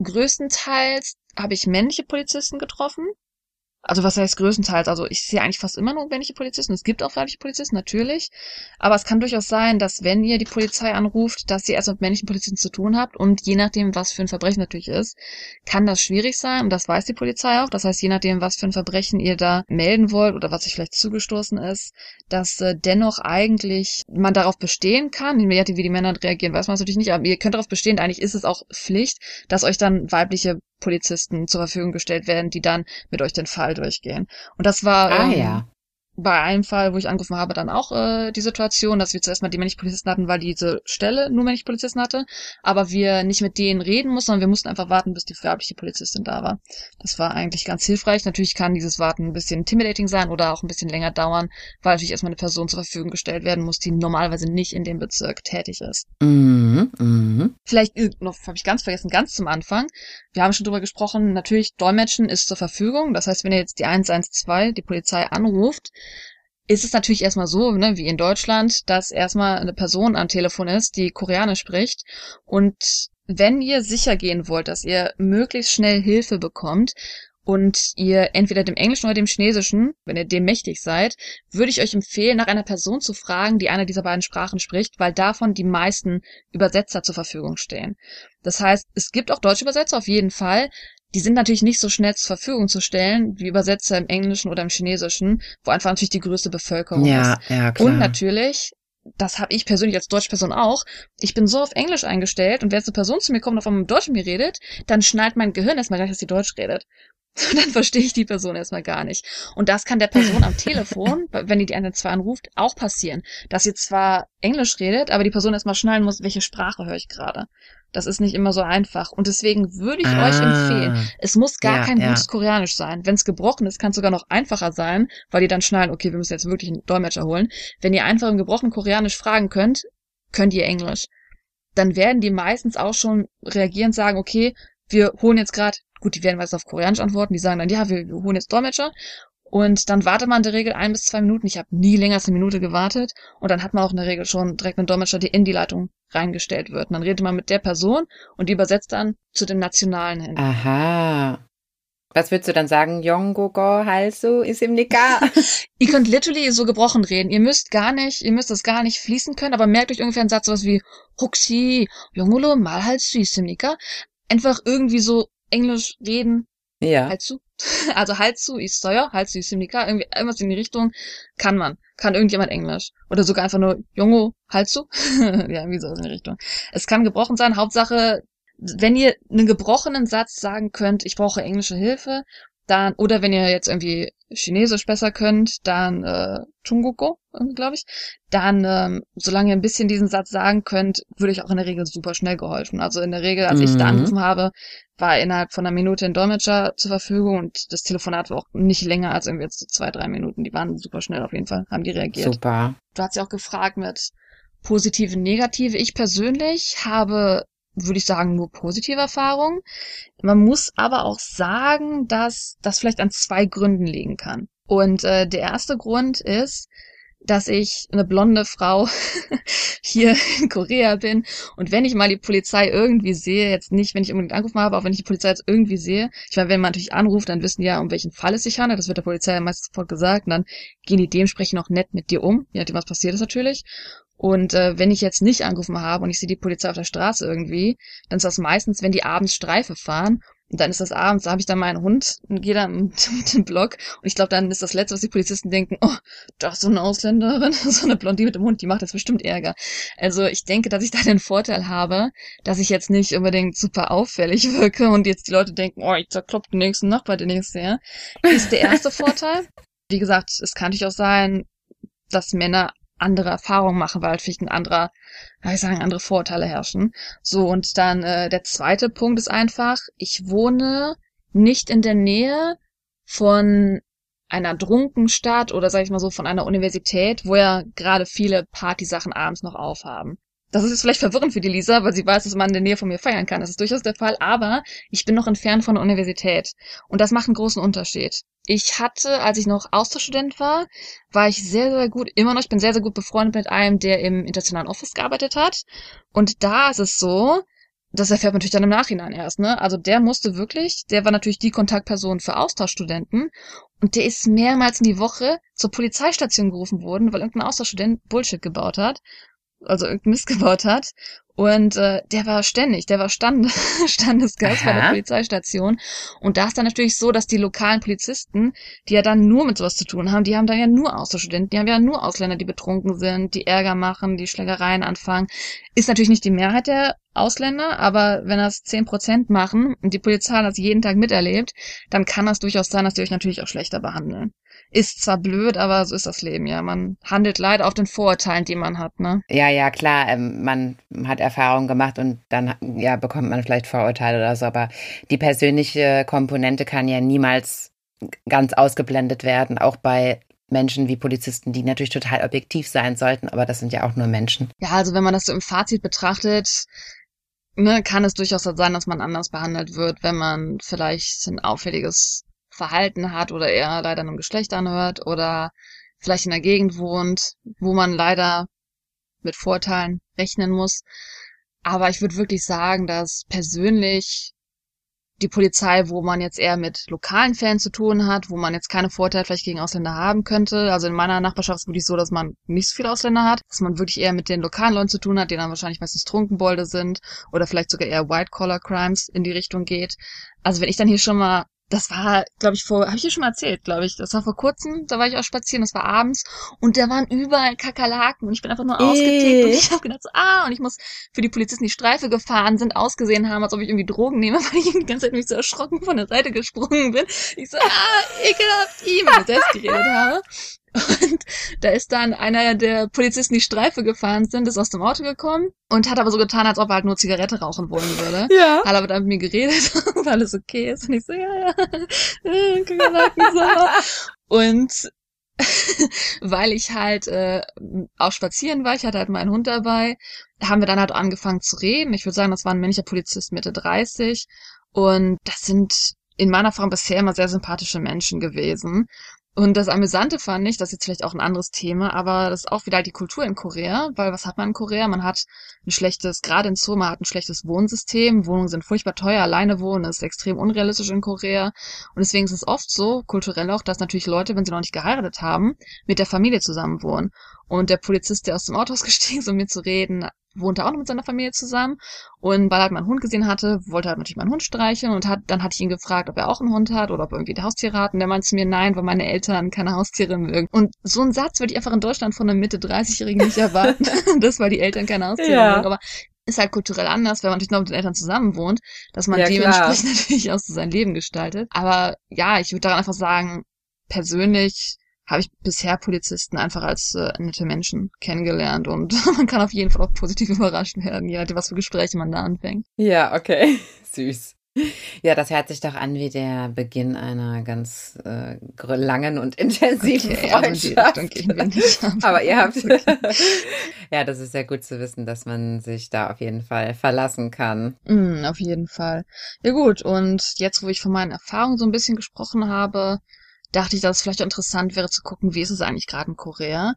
Größtenteils habe ich männliche Polizisten getroffen. Also was heißt größtenteils? Also ich sehe eigentlich fast immer nur männliche Polizisten. Es gibt auch weibliche Polizisten, natürlich. Aber es kann durchaus sein, dass wenn ihr die Polizei anruft, dass ihr erst mit männlichen Polizisten zu tun habt. Und je nachdem, was für ein Verbrechen natürlich ist, kann das schwierig sein. Und das weiß die Polizei auch. Das heißt, je nachdem, was für ein Verbrechen ihr da melden wollt oder was euch vielleicht zugestoßen ist, dass äh, dennoch eigentlich man darauf bestehen kann. Je wie die Männer reagieren, weiß man natürlich nicht. Aber ihr könnt darauf bestehen, eigentlich ist es auch Pflicht, dass euch dann weibliche Polizisten zur Verfügung gestellt werden, die dann mit euch den Fall durchgehen. Und das war Ah ähm, ja. Bei einem Fall, wo ich angerufen habe, dann auch äh, die Situation, dass wir zuerst mal die männlichen Polizisten hatten, weil diese Stelle nur männliche Polizisten hatte, aber wir nicht mit denen reden mussten, sondern wir mussten einfach warten, bis die weibliche Polizistin da war. Das war eigentlich ganz hilfreich. Natürlich kann dieses Warten ein bisschen intimidating sein oder auch ein bisschen länger dauern, weil natürlich erstmal eine Person zur Verfügung gestellt werden muss, die normalerweise nicht in dem Bezirk tätig ist. Mhm, mhm. Vielleicht noch habe ich ganz vergessen, ganz zum Anfang. Wir haben schon drüber gesprochen, natürlich Dolmetschen ist zur Verfügung. Das heißt, wenn ihr jetzt die 112, die Polizei anruft, ist es natürlich erstmal so, ne, wie in Deutschland, dass erstmal eine Person am Telefon ist, die Koreanisch spricht. Und wenn ihr sicher gehen wollt, dass ihr möglichst schnell Hilfe bekommt und ihr entweder dem Englischen oder dem Chinesischen, wenn ihr dem mächtig seid, würde ich euch empfehlen, nach einer Person zu fragen, die eine dieser beiden Sprachen spricht, weil davon die meisten Übersetzer zur Verfügung stehen. Das heißt, es gibt auch deutsche Übersetzer auf jeden Fall. Die sind natürlich nicht so schnell zur Verfügung zu stellen wie Übersetzer im Englischen oder im Chinesischen, wo einfach natürlich die größte Bevölkerung ist. Ja, ja, klar. Und natürlich, das habe ich persönlich als deutsche Person auch, ich bin so auf Englisch eingestellt und wenn jetzt eine Person zu mir kommt und auf einmal Deutsch mit mir redet, dann schnallt mein Gehirn erstmal gar nicht, dass sie Deutsch redet. Dann verstehe ich die Person erstmal gar nicht. Und das kann der Person am Telefon, wenn die die 112 anruft, auch passieren. Dass sie zwar Englisch redet, aber die Person erstmal schnallen muss, welche Sprache höre ich gerade. Das ist nicht immer so einfach. Und deswegen würde ich euch empfehlen, es muss gar Ah. Ja, kein ja. gutes Koreanisch sein. Wenn es gebrochen ist, kann es sogar noch einfacher sein, weil die dann schnallen, okay, wir müssen jetzt wirklich einen Dolmetscher holen. Wenn ihr einfach im gebrochenen Koreanisch fragen könnt, könnt ihr Englisch. Dann werden die meistens auch schon reagieren und sagen, okay, wir holen jetzt gerade, gut, die werden meist auf Koreanisch antworten, die sagen dann, ja, wir holen jetzt Dolmetscher. Und dann wartet man in der Regel ein bis zwei Minuten. Ich habe nie länger als eine Minute gewartet. Und dann hat man auch in der Regel schon direkt einen Dolmetscher, der in die Leitung reingestellt wird. Und dann redet man mit der Person und die übersetzt dann zu dem Nationalen hin. Aha. Was würdest du dann sagen? Yongogo Halsu ist im Nika? Ihr könnt literally so gebrochen reden. Ihr müsst gar nicht, ihr müsst das gar nicht fließen können, aber merkt euch ungefähr einen Satz sowas wie Hoxi, Yongolo mal halt süßimnika. Einfach irgendwie so Englisch reden, Ja. halt zu. Also halt zu, ich steuer, halt zu, ich simnika, irgendwie irgendwas in die Richtung kann man. Kann irgendjemand Englisch. Oder sogar einfach nur, Jungo, halt zu. ja, irgendwie so in die Richtung. Es kann gebrochen sein. Hauptsache, wenn ihr einen gebrochenen Satz sagen könnt, ich brauche englische Hilfe, dann, oder wenn ihr jetzt irgendwie Chinesisch besser könnt, dann äh, Chunguko, glaube ich, dann, ähm, solange ihr ein bisschen diesen Satz sagen könnt, würde ich auch in der Regel super schnell geholfen. Also in der Regel, als ich da Mhm. angerufen habe, war innerhalb von einer Minute ein Dolmetscher zur Verfügung und das Telefonat war auch nicht länger als irgendwie jetzt so zwei, drei Minuten. Die waren super schnell auf jeden Fall, haben die reagiert. Super. Du hast ja auch gefragt mit positive, negative. Ich persönlich habe, würde ich sagen, nur positive Erfahrungen. Man muss aber auch sagen, dass das vielleicht an zwei Gründen liegen kann. Und äh, der erste Grund ist, dass ich eine blonde Frau hier in Korea bin und wenn ich mal die Polizei irgendwie sehe, jetzt nicht, wenn ich unbedingt angerufen habe, auch wenn ich die Polizei jetzt irgendwie sehe, ich meine, wenn man natürlich anruft, dann wissen die ja, um welchen Fall es sich handelt, das wird der Polizei ja meistens sofort gesagt und dann gehen die dementsprechend auch nett mit dir um, je nachdem, was passiert ist natürlich. Und äh, wenn ich jetzt nicht angerufen habe und ich sehe die Polizei auf der Straße irgendwie, dann ist das meistens, wenn die abends Streife fahren. Und dann ist das abends, da habe ich dann meinen Hund und gehe dann mit dem Block. Und ich glaube, dann ist das Letzte, was die Polizisten denken, oh, da ist so eine Ausländerin, so eine Blondine mit dem Hund, die macht jetzt bestimmt Ärger. Also ich denke, dass ich da den Vorteil habe, dass ich jetzt nicht unbedingt super auffällig wirke und jetzt die Leute denken, oh, ich zerklopp den nächsten Nachbar, den ich sehe. Ist der erste Vorteil. Wie gesagt, es kann natürlich auch sein, dass Männer andere Erfahrungen machen, weil halt vielleicht ein anderer, ja, ich sagen, andere Vorteile herrschen. So, und dann äh, der zweite Punkt ist einfach, ich wohne nicht in der Nähe von einer Drunkenstadt oder sag ich mal so von einer Universität, wo ja gerade viele Partysachen abends noch aufhaben. Das ist jetzt vielleicht verwirrend für die Lisa, weil sie weiß, dass man in der Nähe von mir feiern kann. Das ist durchaus der Fall, aber ich bin noch entfernt von der Universität. Und das macht einen großen Unterschied. Ich hatte, als ich noch Austauschstudent war, war ich sehr, sehr gut, immer noch, ich bin sehr, sehr gut befreundet mit einem, der im internationalen Office gearbeitet hat. Und da ist es so, das erfährt man natürlich dann im Nachhinein erst, ne? Also der musste wirklich, der war natürlich die Kontaktperson für Austauschstudenten und der ist mehrmals in die Woche zur Polizeistation gerufen worden, weil irgendein Austauschstudent Bullshit gebaut hat, also Mist gebaut hat. Und äh, der war ständig, der war Stand, Standesgast bei der Aha. Polizeistation. Und da ist dann natürlich so, dass die lokalen Polizisten, die ja dann nur mit sowas zu tun haben, die haben dann ja nur Austauschstudenten, die haben ja nur Ausländer, die betrunken sind, die Ärger machen, die Schlägereien anfangen. Ist natürlich nicht die Mehrheit der Ausländer, aber wenn das zehn Prozent machen und die Polizei das jeden Tag miterlebt, dann kann das durchaus sein, dass die euch natürlich auch schlechter behandeln. Ist zwar blöd, aber so ist das Leben, ja. Man handelt leider auf den Vorurteilen, die man hat, ne? Ja, ja, klar, ähm, man hat Erfahrungen gemacht und dann ja, bekommt man vielleicht Vorurteile oder so, aber die persönliche Komponente kann ja niemals ganz ausgeblendet werden, auch bei Menschen wie Polizisten, die natürlich total objektiv sein sollten, aber das sind ja auch nur Menschen. Ja, also wenn man das so im Fazit betrachtet, ne, kann es durchaus sein, dass man anders behandelt wird, wenn man vielleicht ein auffälliges Verhalten hat oder eher leider einem Geschlecht anhört oder vielleicht in einer Gegend wohnt, wo man leider mit Vorteilen rechnen muss. Aber ich würde wirklich sagen, dass persönlich die Polizei, wo man jetzt eher mit lokalen Fans zu tun hat, wo man jetzt keine Vorteile vielleicht gegen Ausländer haben könnte. Also in meiner Nachbarschaft ist es wirklich so, dass man nicht so viele Ausländer hat, dass man wirklich eher mit den lokalen Leuten zu tun hat, die dann wahrscheinlich meistens Trunkenbolde sind oder vielleicht sogar eher White-Collar-Crimes in die Richtung geht. Also wenn ich dann hier schon mal das war, glaube ich, vor, habe ich dir schon mal erzählt, glaube ich. Das war vor kurzem, da war ich auch spazieren, das war abends und da waren überall Kakerlaken und ich bin einfach nur ausgetickt und Äh. ich habe gedacht, so, ah, und ich muss für die Polizisten, die Streife gefahren sind, ausgesehen haben, als ob ich irgendwie Drogen nehme, weil ich die ganze Zeit mich so erschrocken von der Seite gesprungen bin. Ich so, ah, ekelhaft, ihm, ich selbst geredet habe. Und da ist dann einer der Polizisten, die Streife gefahren sind, ist aus dem Auto gekommen und hat aber so getan, als ob er halt nur Zigarette rauchen wollen würde. Ja. Hat aber dann mit mir geredet, ob alles okay ist. Und ich so, ja, ja, äh, Kakerlaken-Sommer. Und weil ich halt äh, auch spazieren war, ich hatte halt meinen Hund dabei, haben wir dann halt angefangen zu reden. Ich würde sagen, das war ein männlicher Polizist Mitte 30. Und das sind in meiner Form bisher immer sehr sympathische Menschen gewesen. Und das Amüsante fand ich, das ist jetzt vielleicht auch ein anderes Thema, aber das ist auch wieder die Kultur in Korea, weil was hat man in Korea? Man hat ein schlechtes, gerade in Seoul, man hat ein schlechtes Wohnsystem, Wohnungen sind furchtbar teuer, alleine wohnen ist extrem unrealistisch in Korea und deswegen ist es oft so, kulturell auch, dass natürlich Leute, wenn sie noch nicht geheiratet haben, mit der Familie zusammen wohnen. Und der Polizist, der aus dem Auto ausgestiegen ist, um mir zu reden, wohnte auch noch mit seiner Familie zusammen und weil er halt meinen Hund gesehen hatte, wollte er halt natürlich meinen Hund streicheln und hat, dann hatte ich ihn gefragt, ob er auch einen Hund hat oder ob er irgendwie die Haustiere hat und der meinte zu mir, nein, weil meine Eltern keine Haustiere mögen. Und so einen Satz würde ich einfach in Deutschland von einer Mitte 30-Jährigen nicht erwarten, das weil die Eltern keine Haustiere Ja. mögen, aber ist halt kulturell anders, wenn man natürlich noch mit den Eltern zusammen wohnt, dass man Ja, dementsprechend natürlich auch so sein Leben gestaltet. Aber ja, ich würde daran einfach sagen, persönlich habe ich bisher Polizisten einfach als äh, nette Menschen kennengelernt und man kann auf jeden Fall auch positiv überrascht werden, je nachdem, was für Gespräche man da anfängt. Ja, okay. Süß. Ja, das hört sich doch an wie der Beginn einer ganz äh, langen und intensiven Okay, also Freundschaft. Wir nicht. Aber ihr habt. Okay. ja, das ist sehr gut zu wissen, dass man sich da auf jeden Fall verlassen kann. Mm, auf jeden Fall. Ja gut, und jetzt, wo ich von meinen Erfahrungen so ein bisschen gesprochen habe, dachte ich, dass es vielleicht interessant wäre zu gucken, wie ist es eigentlich gerade in Korea.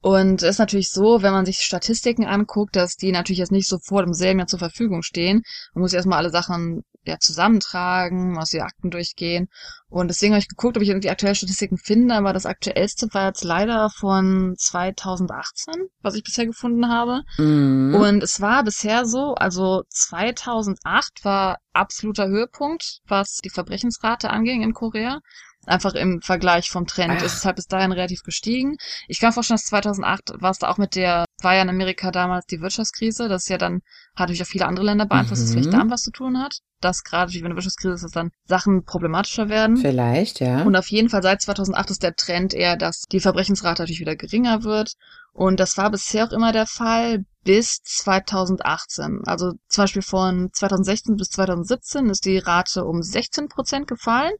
Und es ist natürlich so, wenn man sich Statistiken anguckt, dass die natürlich jetzt nicht sofort im selben Jahr zur Verfügung stehen. Man muss erstmal alle Sachen ja, zusammentragen, muss die Akten durchgehen. Und deswegen habe ich geguckt, ob ich irgendwie aktuelle Statistiken finde, aber das aktuellste war jetzt leider von 2018, was ich bisher gefunden habe. Mhm. Und es war bisher so, also 2008 war absoluter Höhepunkt, was die Verbrechensrate anging in Korea. Einfach im Vergleich vom Trend Ach. ist es halt bis dahin relativ gestiegen. Ich kann mir vorstellen, dass 2008 war es da auch mit der, war ja in Amerika damals die Wirtschaftskrise, das ist ja dann, hat natürlich auch viele andere Länder beeinflusst, dass Mhm. vielleicht damit was zu tun hat. Dass gerade, wenn eine Wirtschaftskrise ist, dass dann Sachen problematischer werden. Vielleicht, ja. Und auf jeden Fall seit 2008 ist der Trend eher, dass die Verbrechensrate natürlich wieder geringer wird. Und das war bisher auch immer der Fall bis 2018. Also zum Beispiel von 2016 bis 2017 ist die Rate um 16 Prozent gefallen,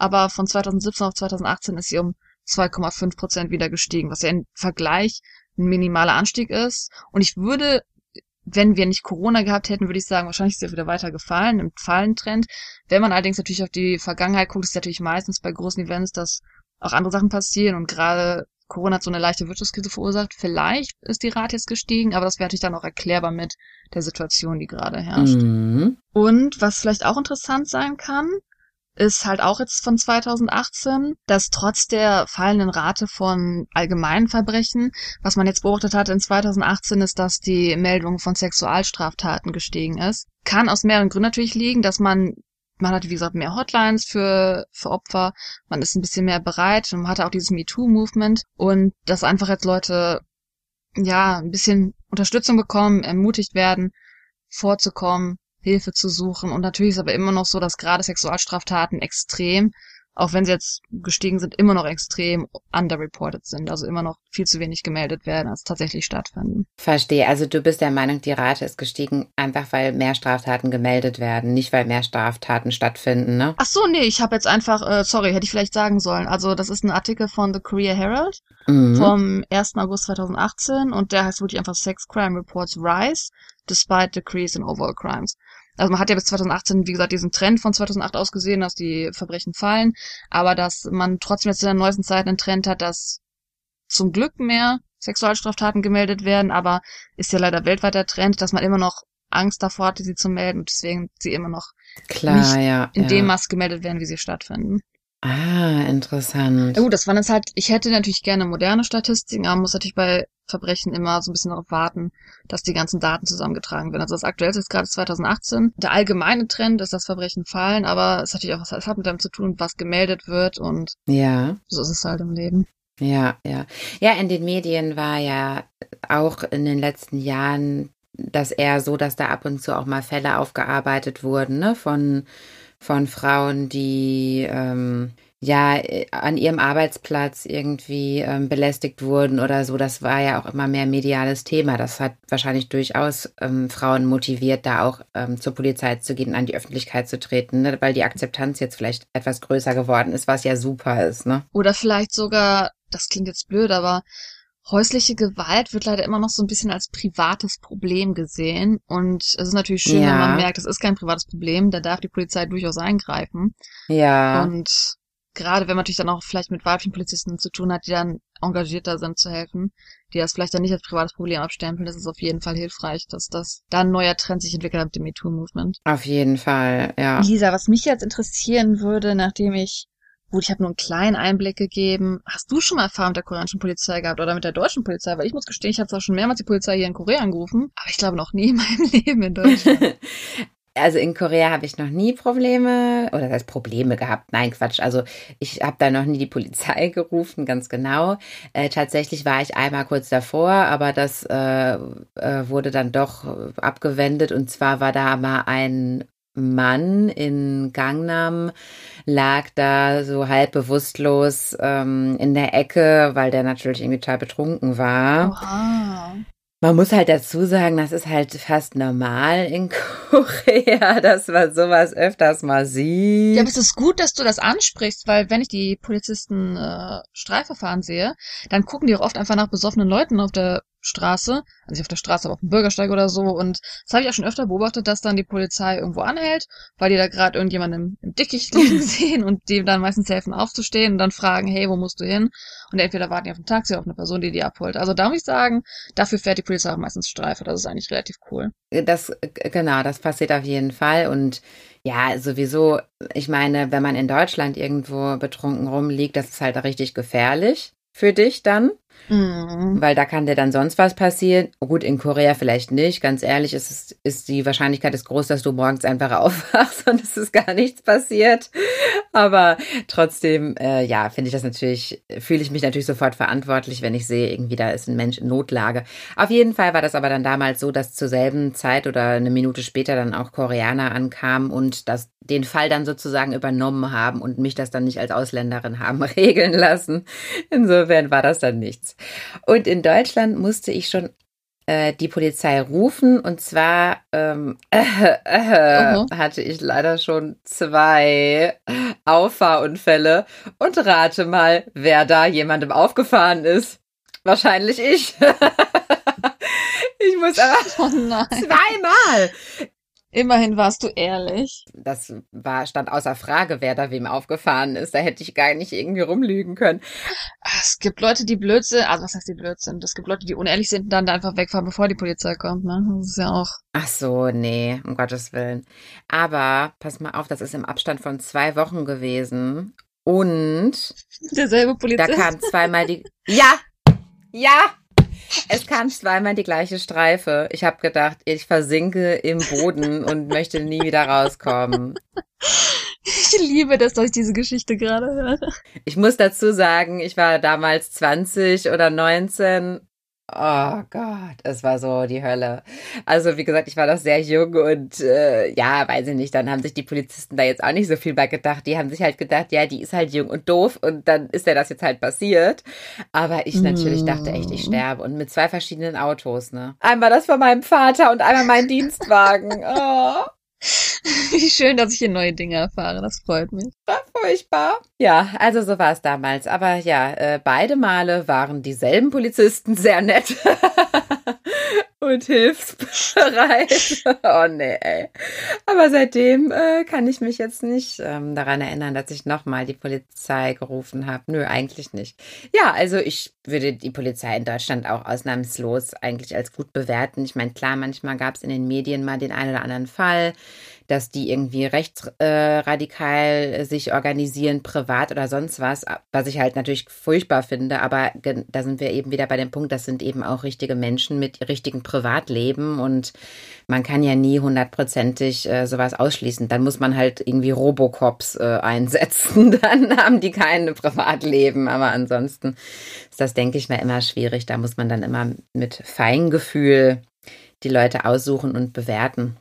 aber von 2017 auf 2018 ist sie um 2,5 Prozent wieder gestiegen, was ja im Vergleich ein minimaler Anstieg ist. Und ich würde, wenn wir nicht Corona gehabt hätten, würde ich sagen, wahrscheinlich ist sie wieder weiter gefallen, im Fallentrend. Wenn man allerdings natürlich auf die Vergangenheit guckt, ist es natürlich meistens bei großen Events, dass auch andere Sachen passieren und gerade Corona hat so eine leichte Wirtschaftskrise verursacht. Vielleicht ist die Rate jetzt gestiegen, aber das wäre natürlich dann auch erklärbar mit der Situation, die gerade herrscht. Mhm. Und was vielleicht auch interessant sein kann, ist halt auch jetzt von 2018, dass trotz der fallenden Rate von allgemeinen Verbrechen, was man jetzt beobachtet hat in 2018, ist, dass die Meldung von Sexualstraftaten gestiegen ist. Kann aus mehreren Gründen natürlich liegen, dass man man hat, wie gesagt, mehr Hotlines für, für Opfer, man ist ein bisschen mehr bereit und man hatte auch dieses MeToo-Movement und dass einfach jetzt Leute, ja, ein bisschen Unterstützung bekommen, ermutigt werden, vorzukommen, Hilfe zu suchen. Und natürlich ist aber immer noch so, dass gerade Sexualstraftaten extrem, auch wenn sie jetzt gestiegen sind, immer noch extrem underreported sind. Also immer noch viel zu wenig gemeldet werden, als tatsächlich stattfinden. Verstehe. Also du bist der Meinung, die Rate ist gestiegen, einfach weil mehr Straftaten gemeldet werden, nicht weil mehr Straftaten stattfinden, ne? Ach so, nee, ich habe jetzt einfach, äh, sorry, hätte ich vielleicht sagen sollen. Also das ist ein Artikel von The Korea Herald Mhm. vom 1. August 2018 und der heißt wirklich einfach Sex Crime Reports Rise despite decrease in overall crimes. Also man hat ja bis 2018, wie gesagt, diesen Trend von 2008 aus gesehen, dass die Verbrechen fallen, aber dass man trotzdem jetzt in der neuesten Zeit einen Trend hat, dass zum Glück mehr Sexualstraftaten gemeldet werden, aber ist ja leider weltweit der Trend, dass man immer noch Angst davor hatte, sie zu melden und deswegen sie immer noch Klar, nicht ja. in ja. dem Maß gemeldet werden, wie sie stattfinden. Ah, interessant. Ja gut, das waren jetzt halt, ich hätte natürlich gerne moderne Statistiken, aber man muss natürlich bei Verbrechen immer so ein bisschen darauf warten, dass die ganzen Daten zusammengetragen werden. Also das aktuellste ist gerade 2018. Der allgemeine Trend ist, dass Verbrechen fallen, aber es hat natürlich auch was, es hat mit damit zu tun, was gemeldet wird und Ja. so ist es halt im Leben. Ja, ja. Ja, in den Medien war ja auch in den letzten Jahren das eher so, dass da ab und zu auch mal Fälle aufgearbeitet wurden, ne, von, von Frauen, die ähm, ja äh, an ihrem Arbeitsplatz irgendwie ähm, belästigt wurden oder so. Das war ja auch immer mehr mediales Thema. Das hat wahrscheinlich durchaus ähm, Frauen motiviert, da auch ähm, zur Polizei zu gehen, an die Öffentlichkeit zu treten, ne, weil die Akzeptanz jetzt vielleicht etwas größer geworden ist, was ja super ist, ne? Oder vielleicht sogar, das klingt jetzt blöd, aber häusliche Gewalt wird leider immer noch so ein bisschen als privates Problem gesehen. Und es ist natürlich schön, Ja. wenn man merkt, es ist kein privates Problem, da darf die Polizei durchaus eingreifen. Ja. Und gerade wenn man natürlich dann auch vielleicht mit weiblichen Polizisten zu tun hat, die dann engagierter sind zu helfen, die das vielleicht dann nicht als privates Problem abstempeln, das ist auf jeden Fall hilfreich, dass das da ein neuer Trend sich entwickelt hat mit dem MeToo-Movement. Auf jeden Fall, ja. Lisa, was mich jetzt interessieren würde, nachdem ich Gut, ich habe nur einen kleinen Einblick gegeben. Hast du schon mal Erfahrung mit der koreanischen Polizei gehabt oder mit der deutschen Polizei? Weil ich muss gestehen, ich habe zwar schon mehrmals die Polizei hier in Korea angerufen, aber ich glaube noch nie in meinem Leben in Deutschland. Also in Korea habe ich noch nie Probleme oder das heißt Probleme gehabt. Nein, Quatsch. Also ich habe da noch nie die Polizei gerufen, ganz genau. Äh, tatsächlich war ich einmal kurz davor, aber das äh, äh, wurde dann doch abgewendet. Und zwar war da mal ein Mann in Gangnam, lag da so halb bewusstlos ähm, in der Ecke, weil der natürlich irgendwie total betrunken war. Oha. Man muss halt dazu sagen, das ist halt fast normal in Korea, dass man sowas öfters mal sieht. Ja, aber es ist gut, dass du das ansprichst, weil wenn ich die Polizisten äh, Streifverfahren sehe, dann gucken die auch oft einfach nach besoffenen Leuten auf der Straße, also nicht auf der Straße, aber auf dem Bürgersteig oder so. Und das habe ich auch schon öfter beobachtet, dass dann die Polizei irgendwo anhält, weil die da gerade irgendjemanden im, Dickicht liegen sehen und die dann meistens helfen aufzustehen und dann fragen, hey, wo musst du hin? Und entweder warten die auf ein Taxi oder auf eine Person, die die abholt. Also da muss ich sagen, dafür fährt die Polizei auch meistens Streife. Das ist eigentlich relativ cool. Das, genau, das passiert auf jeden Fall. Und ja, sowieso, ich meine, wenn man in Deutschland irgendwo betrunken rumliegt, das ist halt richtig gefährlich für dich dann. Mhm. Weil da kann dir dann sonst was passieren. Gut, in Korea vielleicht nicht. Ganz ehrlich, ist, es, ist die Wahrscheinlichkeit ist groß, dass du morgens einfach aufwachst und es ist gar nichts passiert. Aber trotzdem, äh, ja, finde ich das natürlich, fühle ich mich natürlich sofort verantwortlich, wenn ich sehe, irgendwie da ist ein Mensch in Notlage. Auf jeden Fall war das aber dann damals so, dass zur selben Zeit oder eine Minute später dann auch Koreaner ankamen und das, den Fall dann sozusagen übernommen haben und mich das dann nicht als Ausländerin haben regeln lassen. Insofern war das dann nichts. Und in Deutschland musste ich schon äh, die Polizei rufen und zwar ähm, äh, äh, Mhm. hatte ich leider schon zwei Auffahrunfälle und rate mal, wer da jemandem aufgefahren ist. Wahrscheinlich ich. ich muss aber Oh zweimal. Immerhin warst du ehrlich. Das war, stand außer Frage, wer da wem aufgefahren ist. Da hätte ich gar nicht irgendwie rumlügen können. Ah, Es gibt Leute, die blöd sind. Also was heißt die blöd sind? Es gibt Leute, die unehrlich sind und dann da einfach wegfahren, bevor die Polizei kommt. Ne? Das ist ja auch. Ach so, nee, um Gottes Willen. Aber pass mal auf, das ist im Abstand von zwei Wochen gewesen. Und Derselbe da Polizist. kam zweimal die. Ja! Ja! Es kam zweimal die gleiche Streife. Ich habe gedacht, ich versinke im Boden und möchte nie wieder rauskommen. Ich liebe das, dass ich diese Geschichte gerade höre. Ich muss dazu sagen, ich war damals 20 oder 19. Oh Gott, es war so die Hölle. Also wie gesagt, ich war noch sehr jung und äh, ja, weiß ich nicht, dann haben sich die Polizisten da jetzt auch nicht so viel bei gedacht. Die haben sich halt gedacht, ja, die ist halt jung und doof und dann ist ja das jetzt halt passiert. Aber ich natürlich dachte echt, ich Mm. sterbe und mit zwei verschiedenen Autos, ne? Einmal das von meinem Vater und einmal mein Dienstwagen. Oh. Wie schön, dass ich hier neue Dinge erfahre. Das freut mich. war furchtbar. Ja, also so war es damals. Aber ja, äh, beide Male waren dieselben Polizisten sehr nett. Und hilfsbereit. Oh nee, ey. Aber seitdem äh, kann ich mich jetzt nicht ähm, daran erinnern, dass ich nochmal die Polizei gerufen habe. Nö, eigentlich nicht. Ja, also ich würde die Polizei in Deutschland auch ausnahmslos eigentlich als gut bewerten. Ich meine, klar, manchmal gab es in den Medien mal den einen oder anderen Fall, dass die irgendwie rechtsradikal äh, sich organisieren, privat oder sonst was, was ich halt natürlich furchtbar finde. Aber da sind wir eben wieder bei dem Punkt, das sind eben auch richtige Menschen mit richtigen Privatleben und man kann ja nie hundertprozentig äh, sowas ausschließen. Dann muss man halt irgendwie Robocops äh, einsetzen, dann haben die kein Privatleben. Aber ansonsten ist das, denke ich mal, immer schwierig. Da muss man dann immer mit Feingefühl die Leute aussuchen und bewerten.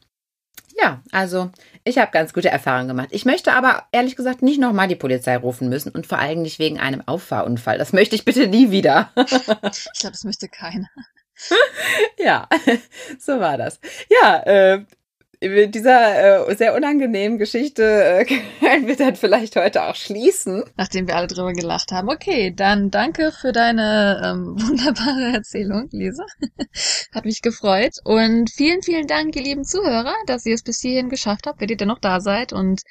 Ja, also ich habe ganz gute Erfahrungen gemacht. Ich möchte aber ehrlich gesagt nicht nochmal die Polizei rufen müssen und vor allem nicht wegen einem Auffahrunfall. Das möchte ich bitte nie wieder. Ich glaube, das möchte keiner. ja, so war das. Ja, äh, mit dieser äh, sehr unangenehmen Geschichte äh, können wir dann vielleicht heute auch schließen. Nachdem wir alle drüber gelacht haben. Okay, dann danke für deine ähm, wunderbare Erzählung, Lisa. Hat mich gefreut. Und vielen, vielen Dank, ihr lieben Zuhörer, dass ihr es bis hierhin geschafft habt, wenn ihr denn noch da seid. Und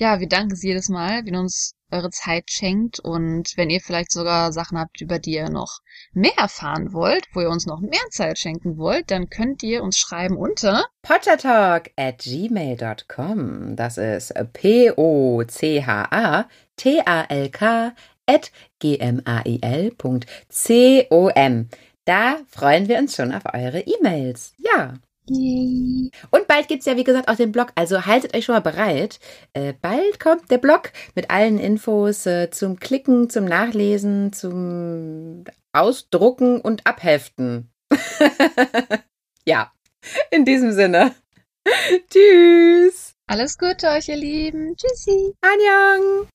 ja, wir danken Sie jedes Mal, wenn ihr uns eure Zeit schenkt und wenn ihr vielleicht sogar Sachen habt, über die ihr noch mehr erfahren wollt, wo ihr uns noch mehr Zeit schenken wollt, dann könnt ihr uns schreiben unter pottertalk at gmail.com. Das ist P-O-C-H-A-T-A-L-K at gmail.com. Da freuen wir uns schon auf eure E-Mails. Ja. Und bald gibt's ja, wie gesagt, auch den Blog. Also haltet euch schon mal bereit. Äh, bald kommt der Blog mit allen Infos äh, zum Klicken, zum Nachlesen, zum Ausdrucken und Abheften. ja, in diesem Sinne. Tschüss. Alles Gute euch, ihr Lieben. Tschüssi. Annyeong.